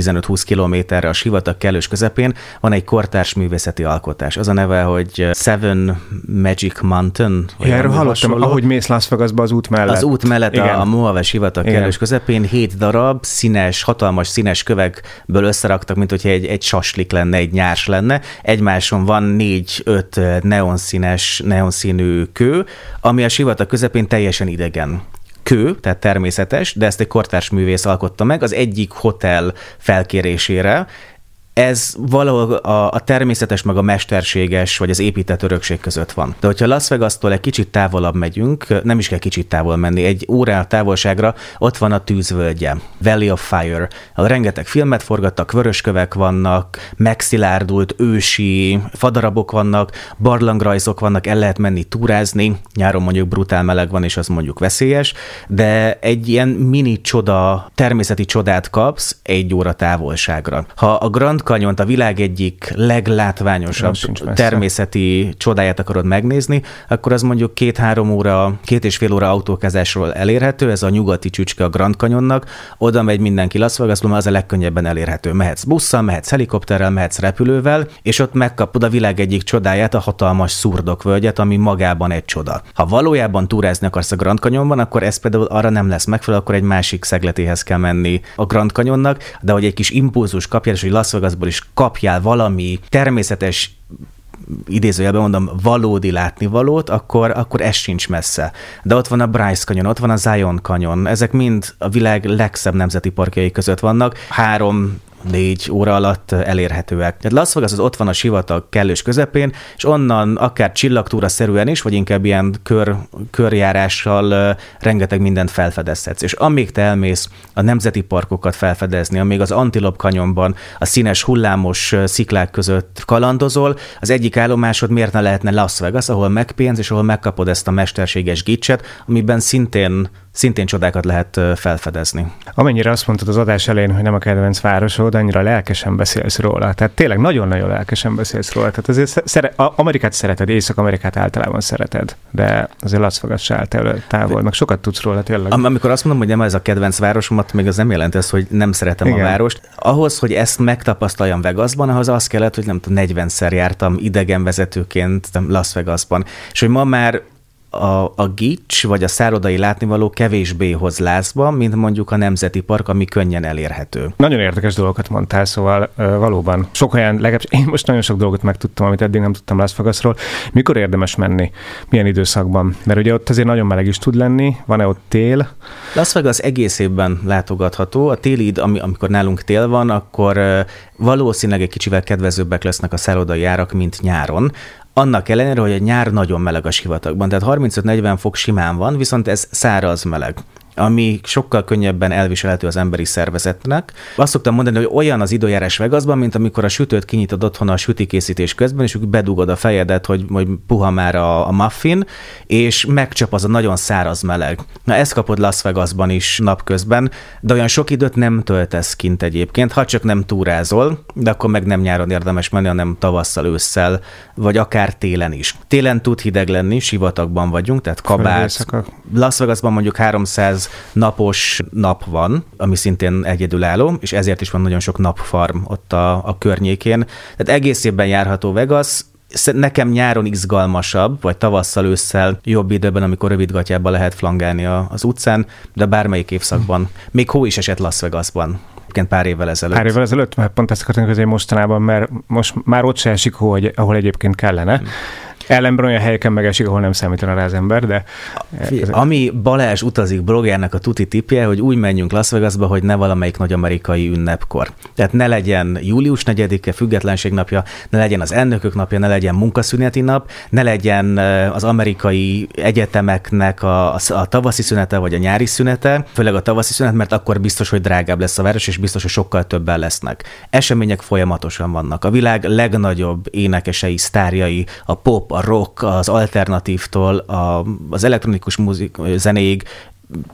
Speaker 3: 15-20 kilométerre a sivatag kellős közepén van egy kortárs művészeti alkotás. Az a neve, hogy Seven Magic Mountain.
Speaker 2: Ja, erről hallottam, hasonló. ahogy mész Las Vegasba az út mellett.
Speaker 3: Az út mellett Igen. a, a Mojave sivatag Igen. kellős közepén hét darab színes, hatalmas színes kövekből összeraktak, mint hogyha egy, egy saslik lenne, egy nyárs lenne. Egymáson van négy-öt neonszínes, neonszínű kő, ami a sivatag közepén teljesen idegen kő, tehát természetes, de ezt egy kortárs művész alkotta meg. Az egyik hotel felkérésére, ez valahol a, a természetes, meg a mesterséges, vagy az épített örökség között van. De hogyha Las Vegas-tól egy kicsit távolabb megyünk, nem is kell kicsit távol menni, egy órá távolságra ott van a tűzvölgye, Valley of Fire. A rengeteg filmet forgattak, vöröskövek vannak, megszilárdult ősi fadarabok vannak, barlangrajzok vannak, el lehet menni túrázni, nyáron mondjuk brutál meleg van, és az mondjuk veszélyes, de egy ilyen mini csoda, természeti csodát kapsz egy óra távolságra. Ha a Grand Canyon, a világ egyik leglátványosabb természeti csodáját akarod megnézni, akkor az mondjuk két-három óra, két és fél óra autókezásról elérhető, ez a nyugati csücske a Grand Canyonnak, oda megy mindenki Las Vegas, az a legkönnyebben elérhető. Mehetsz busszal, mehetsz helikopterrel, mehetsz repülővel, és ott megkapod a világ egyik csodáját, a hatalmas szurdok völgyet, ami magában egy csoda. Ha valójában túrázni akarsz a Grand Canyonban, akkor ez például arra nem lesz megfelelő, akkor egy másik szegletéhez kell menni a Grand Canyonnak, de hogy egy kis impulzus kapjál, és hogy Las Vegas ágazból is kapjál valami természetes idézőjelben mondom, valódi látnivalót, akkor, akkor ez sincs messze. De ott van a Bryce kanyon, ott van a Zion kanyon, ezek mind a világ legszebb nemzeti parkjai között vannak. Három négy óra alatt elérhetőek. Tehát Las Vegas az ott van a sivatag kellős közepén, és onnan akár csillagtúra szerűen is, vagy inkább ilyen kör, körjárással rengeteg mindent felfedezhetsz. És amíg te elmész a nemzeti parkokat felfedezni, amíg az Antilop kanyonban a színes hullámos sziklák között kalandozol, az egyik állomásod miért ne lehetne Las Vegas, ahol megpénz, és ahol megkapod ezt a mesterséges gicset, amiben szintén szintén csodákat lehet felfedezni.
Speaker 2: Amennyire azt mondtad az adás elején, hogy nem a kedvenc városod, annyira lelkesen beszélsz róla. Tehát tényleg nagyon-nagyon lelkesen beszélsz róla. Tehát azért szere- Amerikát szereted, Észak-Amerikát általában szereted, de azért Las Vegas se távol, meg sokat tudsz róla tényleg.
Speaker 3: Am- amikor azt mondom, hogy nem ez a kedvenc városomat, még az nem jelenti ezt, hogy nem szeretem Igen. a várost. Ahhoz, hogy ezt megtapasztaljam Vegasban, ahhoz az kellett, hogy nem tudom, 40-szer jártam idegenvezetőként Las Vegasban. És hogy ma már a, a gics vagy a szárodai látnivaló kevésbé hoz lázba, mint mondjuk a Nemzeti Park, ami könnyen elérhető.
Speaker 2: Nagyon érdekes dolgokat mondtál, szóval valóban sok olyan, legalábbis én most nagyon sok dolgot megtudtam, amit eddig nem tudtam Las Vegasról. Mikor érdemes menni? Milyen időszakban? Mert ugye ott azért nagyon meleg is tud lenni, van-e ott tél?
Speaker 3: Las Vegas egész évben látogatható. A téli, ami, amikor nálunk tél van, akkor valószínűleg egy kicsivel kedvezőbbek lesznek a szállodai árak, mint nyáron. Annak ellenére, hogy a nyár nagyon meleg a sivatagban, tehát 35-40 fok simán van, viszont ez száraz meleg ami sokkal könnyebben elviselhető az emberi szervezetnek. Azt szoktam mondani, hogy olyan az időjárás Vegasban, mint amikor a sütőt kinyitod otthon a sütikészítés közben, és bedugod a fejedet, hogy, hogy puha már a, a muffin, és megcsap az a nagyon száraz meleg. Na ezt kapod Las Vegasban is napközben, de olyan sok időt nem töltesz kint egyébként, ha csak nem túrázol, de akkor meg nem nyáron érdemes menni, hanem tavasszal, ősszel, vagy akár télen is. Télen tud hideg lenni, sivatagban vagyunk, tehát kabát. Las Vegasban mondjuk 300 napos nap van, ami szintén egyedülálló, és ezért is van nagyon sok napfarm ott a, a környékén. Tehát egész évben járható Vegas, nekem nyáron izgalmasabb, vagy tavasszal, ősszel jobb időben, amikor rövidgatjába lehet flangálni az utcán, de bármelyik évszakban. Még hó is esett Las Vegasban pár évvel ezelőtt.
Speaker 2: Pár évvel ezelőtt, mert pont ezt akartam közé mostanában, mert most már ott se esik hó, ahol egyébként kellene. Hmm. Ellenben olyan helyeken megesik, ahol nem számítana rá az ember, de...
Speaker 3: Ez... Ami Balázs utazik blogjának a tuti tipje, hogy úgy menjünk Las Vegasba, hogy ne valamelyik nagy amerikai ünnepkor. Tehát ne legyen július 4-e, függetlenség napja, ne legyen az elnökök napja, ne legyen munkaszüneti nap, ne legyen az amerikai egyetemeknek a, a tavaszi szünete vagy a nyári szünete, főleg a tavaszi szünet, mert akkor biztos, hogy drágább lesz a város, és biztos, hogy sokkal többen lesznek. Események folyamatosan vannak. A világ legnagyobb énekesei, sztárjai, a pop, a rock, az alternatívtól a, az elektronikus muzik, zenéig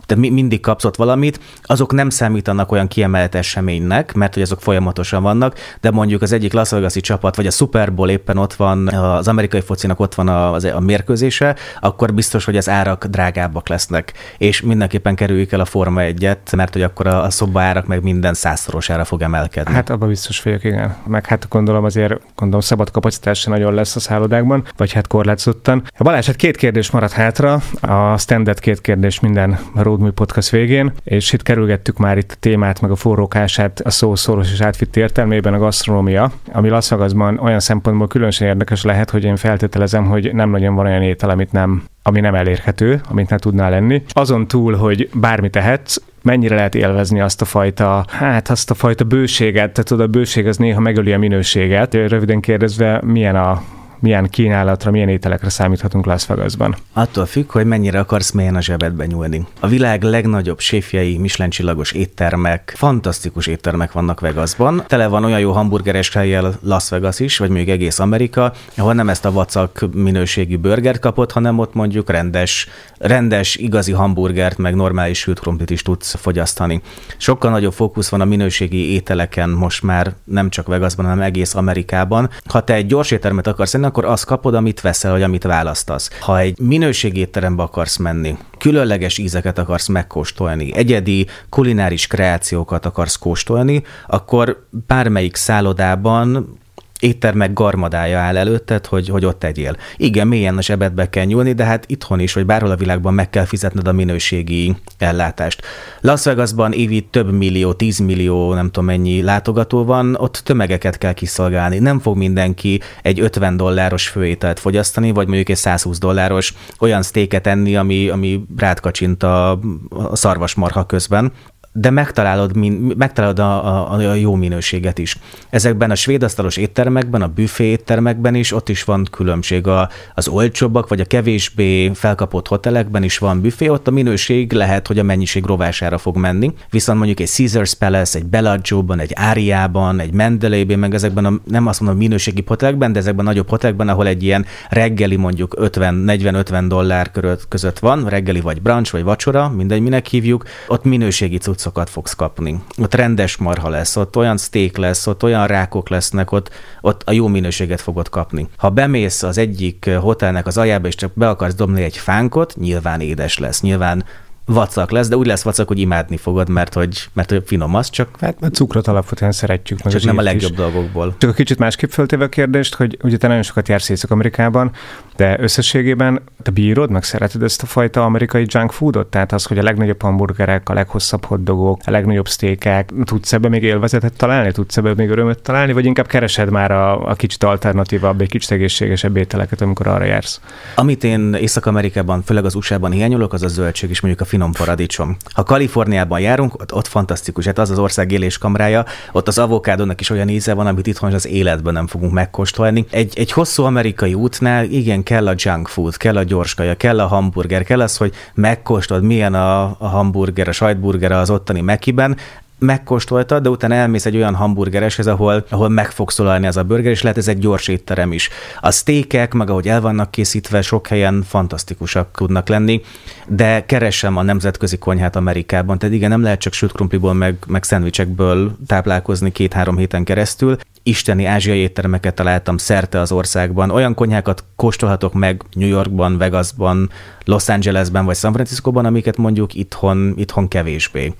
Speaker 3: te mindig kapsz ott valamit, azok nem számítanak olyan kiemelt eseménynek, mert hogy azok folyamatosan vannak, de mondjuk az egyik Las Vegas-i csapat, vagy a Super Bowl éppen ott van, az amerikai focinak ott van a, a mérkőzése, akkor biztos, hogy az árak drágábbak lesznek, és mindenképpen kerüljük el a Forma egyet, mert hogy akkor a, a szoba árak meg minden százszorosára fog emelkedni.
Speaker 2: Hát abban biztos vagyok, igen. Meg hát gondolom azért, gondolom szabad kapacitás se nagyon lesz a szállodákban, vagy hát korlátozottan. Balázs, hát két kérdés maradt hátra, a standard két kérdés minden a Roadmovie Podcast végén, és itt kerülgettük már itt a témát, meg a forrókását a szó szoros és átvitt értelmében a gasztronómia, ami Las Vegasban olyan szempontból különösen érdekes lehet, hogy én feltételezem, hogy nem nagyon van olyan étel, amit nem ami nem elérhető, amit ne tudnál lenni. Azon túl, hogy bármi tehetsz, mennyire lehet élvezni azt a fajta, hát azt a fajta bőséget, tehát tudod, a bőség az néha megöli a minőséget. Röviden kérdezve, milyen a milyen kínálatra, milyen ételekre számíthatunk Las Vegasban?
Speaker 3: Attól függ, hogy mennyire akarsz mélyen a zsebedbe nyúlni. A világ legnagyobb séfjei, Michelin csillagos éttermek, fantasztikus éttermek vannak Vegasban. Tele van olyan jó hamburgeres helyjel Las Vegas is, vagy még egész Amerika, ahol nem ezt a vacak minőségű burgert kapott, hanem ott mondjuk rendes, rendes, igazi hamburgert, meg normális sült krumplit is tudsz fogyasztani. Sokkal nagyobb fókusz van a minőségi ételeken most már nem csak Vegasban, hanem egész Amerikában. Ha te egy gyors éttermet akarsz akkor azt kapod, amit veszel, vagy amit választasz. Ha egy minőségétterembe akarsz menni, különleges ízeket akarsz megkóstolni, egyedi kulináris kreációkat akarsz kóstolni, akkor bármelyik szállodában éttermek garmadája áll előtted, hogy, hogy ott tegyél. Igen, mélyen a zsebedbe kell nyúlni, de hát itthon is, vagy bárhol a világban meg kell fizetned a minőségi ellátást. Las Vegasban évi több millió, tízmillió, nem tudom mennyi látogató van, ott tömegeket kell kiszolgálni. Nem fog mindenki egy 50 dolláros főételt fogyasztani, vagy mondjuk egy 120 dolláros olyan sztéket enni, ami, ami rád kacsint a, a szarvasmarha közben de megtalálod, megtalálod a, a, a jó minőséget is. Ezekben a svéd asztalos éttermekben, a büfé éttermekben is, ott is van különbség. A, az olcsóbbak, vagy a kevésbé felkapott hotelekben is van büfé, ott a minőség lehet, hogy a mennyiség rovására fog menni. Viszont mondjuk egy Caesars Palace, egy Bellagio-ban, egy Áriában, egy Mendeleyben, meg ezekben a, nem azt mondom minőségi hotelekben, de ezekben a nagyobb hotelekben, ahol egy ilyen reggeli mondjuk 50, 40-50 dollár között van, reggeli vagy brunch, vagy vacsora, mindegy, minek hívjuk, ott minőségi cucc cuccokat fogsz kapni. Ott rendes marha lesz, ott olyan steak lesz, ott olyan rákok lesznek, ott, ott a jó minőséget fogod kapni. Ha bemész az egyik hotelnek az aljába, és csak be akarsz dobni egy fánkot, nyilván édes lesz, nyilván vacak lesz, de úgy lesz vacak, hogy imádni fogod, mert hogy, mert hogy finom az, csak...
Speaker 2: Hát mert cukrot alapvetően szeretjük.
Speaker 3: Meg csak nem a legjobb is. dolgokból.
Speaker 2: Csak a kicsit másképp föltéve a kérdést, hogy ugye te nagyon sokat jársz Észak-Amerikában, De összességében te bírod, meg szereted ezt a fajta amerikai junk foodot? Tehát az, hogy a legnagyobb hamburgerek, a leghosszabb hoddogok, a legnagyobb sztékek, tudsz ebbe még élvezetet találni, tudsz ebbe még örömöt találni, vagy inkább keresed már a, a kicsit alternatívabb, egy kicsit egészségesebb ételeket, amikor arra jársz?
Speaker 3: Amit én Észak-Amerikában, főleg az USA-ban hiányolok, az a zöldség és mondjuk a finom paradicsom. Ha Kaliforniában járunk, ott, ott fantasztikus, hát az az ország éléskamrája, ott az avokádónak is olyan íze van, amit itthon az életben nem fogunk megkóstolni. Egy, egy hosszú amerikai útnál igen, kell a junk food, kell a gyorskaja, kell a hamburger, kell az, hogy megkóstolod, milyen a, a hamburger, a sajtburger az ottani Mekiben, megkóstoltad, de utána elmész egy olyan hamburgereshez, ahol, ahol meg fog szólalni az a burger, és lehet ez egy gyors étterem is. A sztékek, meg ahogy el vannak készítve, sok helyen fantasztikusak tudnak lenni, de keresem a nemzetközi konyhát Amerikában, tehát igen, nem lehet csak sült krumpliból, meg, meg szendvicsekből táplálkozni két-három héten keresztül. Isteni ázsiai éttermeket találtam szerte az országban. Olyan konyhákat kóstolhatok meg New Yorkban, Vegasban, Los Angelesben vagy San Franciscoban, amiket mondjuk itthon, itthon kevésbé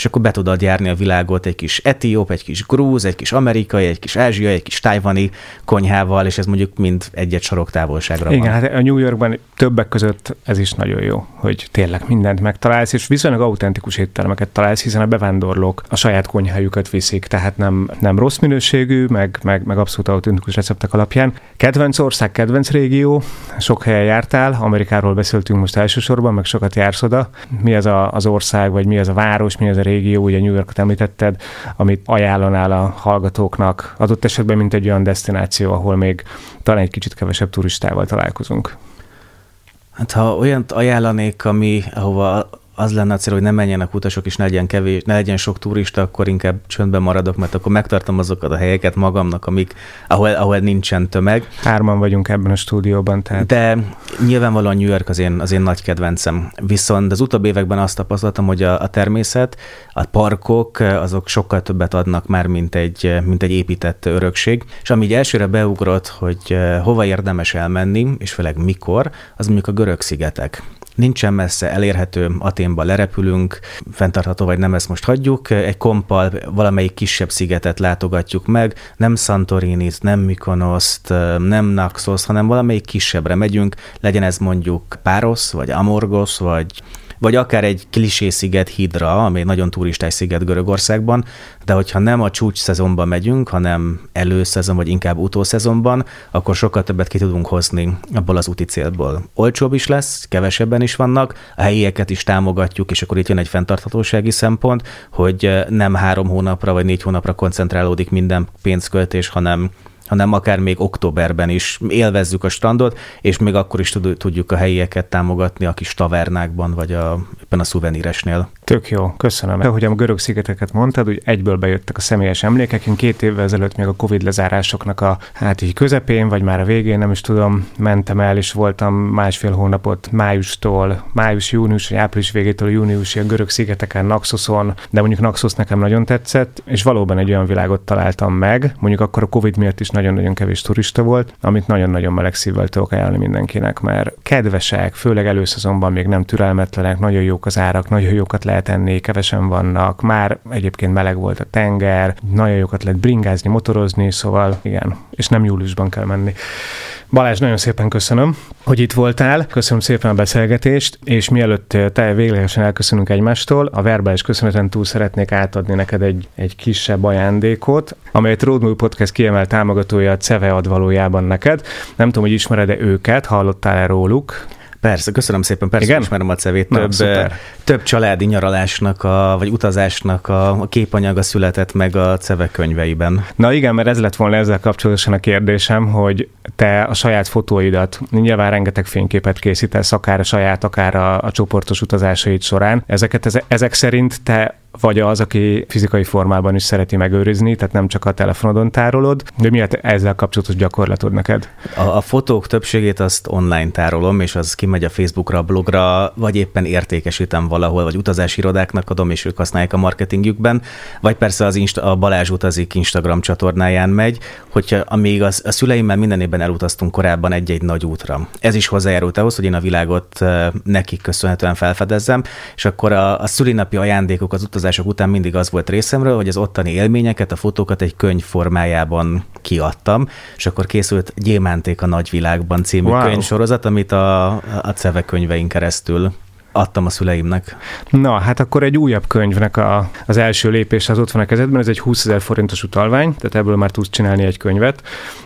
Speaker 3: és akkor be tudod járni a világot egy kis etióp, egy kis grúz, egy kis amerikai, egy kis ázsiai, egy kis tájvani konyhával, és ez mondjuk mind egy-egy sorok távolságra
Speaker 2: Igen,
Speaker 3: van.
Speaker 2: hát a New Yorkban többek között ez is nagyon jó, hogy tényleg mindent megtalálsz, és viszonylag autentikus éttermeket találsz, hiszen a bevándorlók a saját konyhájukat viszik, tehát nem, nem rossz minőségű, meg, meg, meg abszolút autentikus receptek alapján. Kedvenc ország, kedvenc régió, sok helyen jártál, Amerikáról beszéltünk most elsősorban, meg sokat jársz oda. Mi az a, az ország, vagy mi az a város, mi az a régió, ugye New Yorkot említetted, amit ajánlanál a hallgatóknak, adott esetben mint egy olyan destináció, ahol még talán egy kicsit kevesebb turistával találkozunk.
Speaker 3: Hát ha olyant ajánlanék, ami, ahova az lenne a cél, hogy ne menjenek utasok, és ne legyen, kevés, ne legyen sok turista, akkor inkább csöndben maradok, mert akkor megtartom azokat a helyeket magamnak, amik, ahol, ahol nincsen tömeg.
Speaker 2: Hárman vagyunk ebben a stúdióban, tehát...
Speaker 3: De nyilvánvalóan New York az én, az én nagy kedvencem. Viszont az utóbbi években azt tapasztaltam, hogy a, a természet, a parkok, azok sokkal többet adnak már, mint egy, mint egy épített örökség. És ami így elsőre beugrott, hogy eh, hova érdemes elmenni, és főleg mikor, az mondjuk a görög szigetek nincsen messze, elérhető, Aténba lerepülünk, fenntartható vagy nem, ezt most hagyjuk, egy kompal valamelyik kisebb szigetet látogatjuk meg, nem Santorinit, nem Mykonoszt, nem Naxos, hanem valamelyik kisebbre megyünk, legyen ez mondjuk Páros, vagy Amorgos, vagy vagy akár egy klisé sziget Hidra, ami nagyon turistás sziget Görögországban, de hogyha nem a csúcs szezonban megyünk, hanem előszezon, vagy inkább utószezonban, akkor sokkal többet ki tudunk hozni abból az úti célból. Olcsóbb is lesz, kevesebben is vannak, a helyieket is támogatjuk, és akkor itt jön egy fenntarthatósági szempont, hogy nem három hónapra vagy négy hónapra koncentrálódik minden pénzköltés, hanem hanem akár még októberben is élvezzük a strandot, és még akkor is tudjuk a helyieket támogatni a kis tavernákban, vagy a, éppen a szuveníresnél.
Speaker 2: Tök jó, köszönöm. Ahogy a görög szigeteket mondtad, hogy egyből bejöttek a személyes emlékek. Én két évvel ezelőtt még a Covid lezárásoknak a hát így közepén, vagy már a végén, nem is tudom, mentem el, és voltam másfél hónapot májustól, május, június, vagy április végétől júniusig a görög szigeteken, Naxoson, de mondjuk Naxos nekem nagyon tetszett, és valóban egy olyan világot találtam meg, mondjuk akkor a Covid miatt is nagyon-nagyon kevés turista volt, amit nagyon-nagyon meleg szívvel tudok ajánlani mindenkinek, mert kedvesek, főleg előszezonban még nem türelmetlenek, nagyon jók az árak, nagyon jókat lehet enni, kevesen vannak, már egyébként meleg volt a tenger, nagyon jókat lehet bringázni, motorozni, szóval igen, és nem júliusban kell menni. Balázs, nagyon szépen köszönöm, hogy itt voltál. Köszönöm szépen a beszélgetést, és mielőtt te véglegesen elköszönünk egymástól, a verbális köszöneten túl szeretnék átadni neked egy, egy kisebb ajándékot, amelyet Roadmovie Podcast kiemelt támogatója a CEVE ad valójában neked. Nem tudom, hogy ismered-e őket, hallottál-e róluk?
Speaker 3: Persze, köszönöm szépen, persze Igen? ismerem a cevét. Több, Na, több családi nyaralásnak, a, vagy utazásnak a, a képanyaga született meg a ceve könyveiben.
Speaker 2: Na igen, mert ez lett volna ezzel kapcsolatosan a kérdésem, hogy te a saját fotóidat, nyilván rengeteg fényképet készítesz, akár a saját, akár a, a csoportos utazásaid során. Ezeket, ezek szerint te vagy az, aki fizikai formában is szereti megőrizni, tehát nem csak a telefonodon tárolod, de mi ezzel kapcsolatos gyakorlatod neked?
Speaker 3: A, a fotók többségét azt online tárolom, és az kimegy a Facebookra, a blogra, vagy éppen értékesítem valahol, vagy utazási irodáknak adom, és ők használják a marketingjükben, vagy persze az Insta, a Balázs utazik Instagram csatornáján megy, hogyha amíg az, a szüleimmel minden évben elutaztunk korábban egy-egy nagy útra. Ez is hozzájárult ahhoz, hogy én a világot nekik köszönhetően felfedezzem, és akkor a, a szülinapi ajándékok, az utazások után mindig az volt részemről, hogy az ottani élményeket, a fotókat egy könyv formájában kiadtam, és akkor készült Gyémánték a nagyvilágban című wow. könyvsorozat, amit a, a CEVE könyveink keresztül adtam a szüleimnek.
Speaker 2: Na, hát akkor egy újabb könyvnek a, az első lépés az ott van a kezedben, ez egy 20 ezer forintos utalvány, tehát ebből már tudsz csinálni egy könyvet.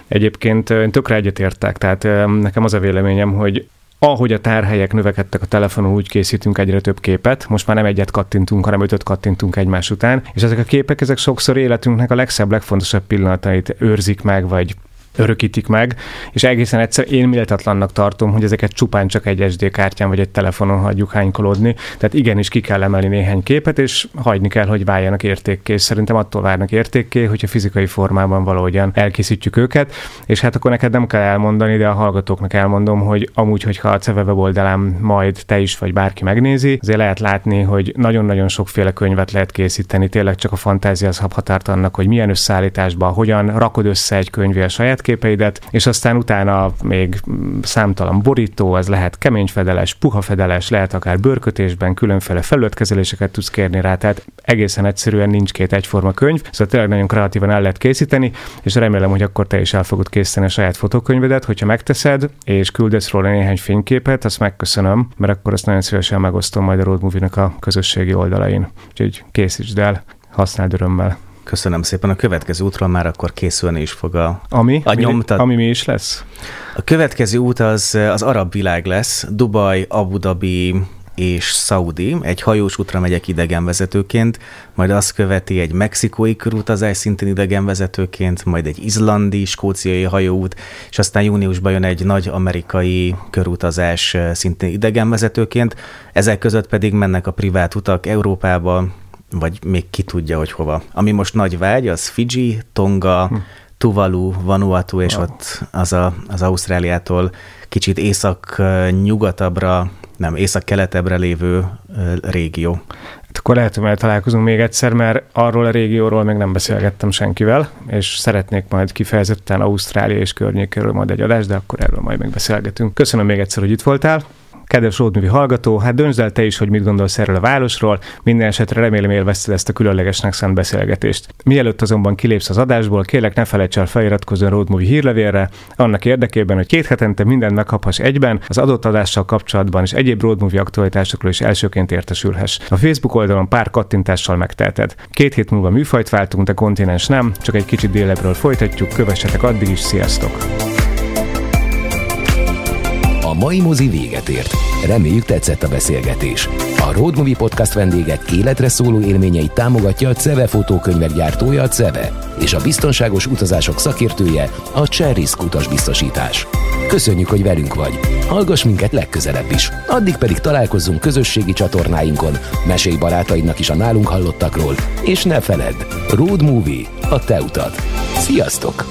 Speaker 2: Egyébként én tökre egyetértek, tehát nekem az a véleményem, hogy ahogy a tárhelyek növekedtek a telefonon, úgy készítünk egyre több képet. Most már nem egyet kattintunk, hanem ötöt kattintunk egymás után. És ezek a képek, ezek sokszor életünknek a legszebb, legfontosabb pillanatait őrzik meg, vagy örökítik meg, és egészen egyszer én méltatlannak tartom, hogy ezeket csupán csak egy SD kártyán vagy egy telefonon hagyjuk hánykolódni. Tehát igenis ki kell emelni néhány képet, és hagyni kell, hogy váljanak értékké. Szerintem attól várnak értékké, hogyha fizikai formában valahogyan elkészítjük őket, és hát akkor neked nem kell elmondani, de a hallgatóknak elmondom, hogy amúgy, hogyha a CEVE weboldalán majd te is vagy bárki megnézi, azért lehet látni, hogy nagyon-nagyon sokféle könyvet lehet készíteni, tényleg csak a fantázia az annak, hogy milyen összeállításban, hogyan rakod össze egy könyvé a saját képeidet, és aztán utána még számtalan borító, az lehet kemény fedeles, puha fedeles, lehet akár bőrkötésben, különféle felületkezeléseket tudsz kérni rá, tehát egészen egyszerűen nincs két egyforma könyv, szóval tényleg nagyon kreatívan el lehet készíteni, és remélem, hogy akkor te is el fogod készíteni a saját fotókönyvedet, hogyha megteszed, és küldesz róla néhány fényképet, azt megköszönöm, mert akkor azt nagyon szívesen megosztom majd a Road Movie-nak a közösségi oldalain. Úgyhogy készítsd el, használd örömmel.
Speaker 3: Köszönöm szépen. A következő útról már akkor készülni is fog a,
Speaker 2: ami, a nyomtat. Ami mi is lesz?
Speaker 3: A következő út az, az arab világ lesz. Dubai, Abu Dhabi, és Saudi. Egy hajós útra megyek idegenvezetőként, majd azt követi egy mexikói körutazás szintén idegenvezetőként, majd egy izlandi, skóciai hajóút, és aztán júniusban jön egy nagy amerikai körutazás szintén idegenvezetőként. Ezek között pedig mennek a privát utak Európába, vagy még ki tudja, hogy hova. Ami most nagy vágy, az Fiji, Tonga, hm. Tuvalu, Vanuatu, és wow. ott az, a, az Ausztráliától kicsit észak-nyugatabbra, nem, észak-keletebbre lévő régió.
Speaker 2: Hát akkor lehet, hogy találkozunk még egyszer, mert arról a régióról még nem beszélgettem senkivel, és szeretnék majd kifejezetten Ausztrália és környékéről majd egy adást, de akkor erről majd megbeszélgetünk. Köszönöm még egyszer, hogy itt voltál. Kedves Ródművi hallgató, hát döntsd el te is, hogy mit gondolsz erről a városról, minden esetre remélem élvezted ezt a különlegesnek szánt beszélgetést. Mielőtt azonban kilépsz az adásból, kérlek ne felejts el feliratkozni a Roadmovie hírlevélre, annak érdekében, hogy két hetente mindent meghaphass egyben, az adott adással kapcsolatban és egyéb Roadmovie aktualitásokról is elsőként értesülhess. A Facebook oldalon pár kattintással megtelted. Két hét múlva műfajt váltunk, de kontinens nem, csak egy kicsit délebbről folytatjuk, kövessetek addig is, sziasztok!
Speaker 1: Mai mozi véget ért. Reméljük tetszett a beszélgetés. A Road Movie Podcast vendégek életre szóló élményeit támogatja a CEVE fotókönyvek gyártója a CEVE, és a biztonságos utazások szakértője a Cherrysk utasbiztosítás. Köszönjük, hogy velünk vagy. Hallgass minket legközelebb is. Addig pedig találkozzunk közösségi csatornáinkon, mesélj barátaidnak is a nálunk hallottakról, és ne feledd, Road Movie, a te utad. Sziasztok!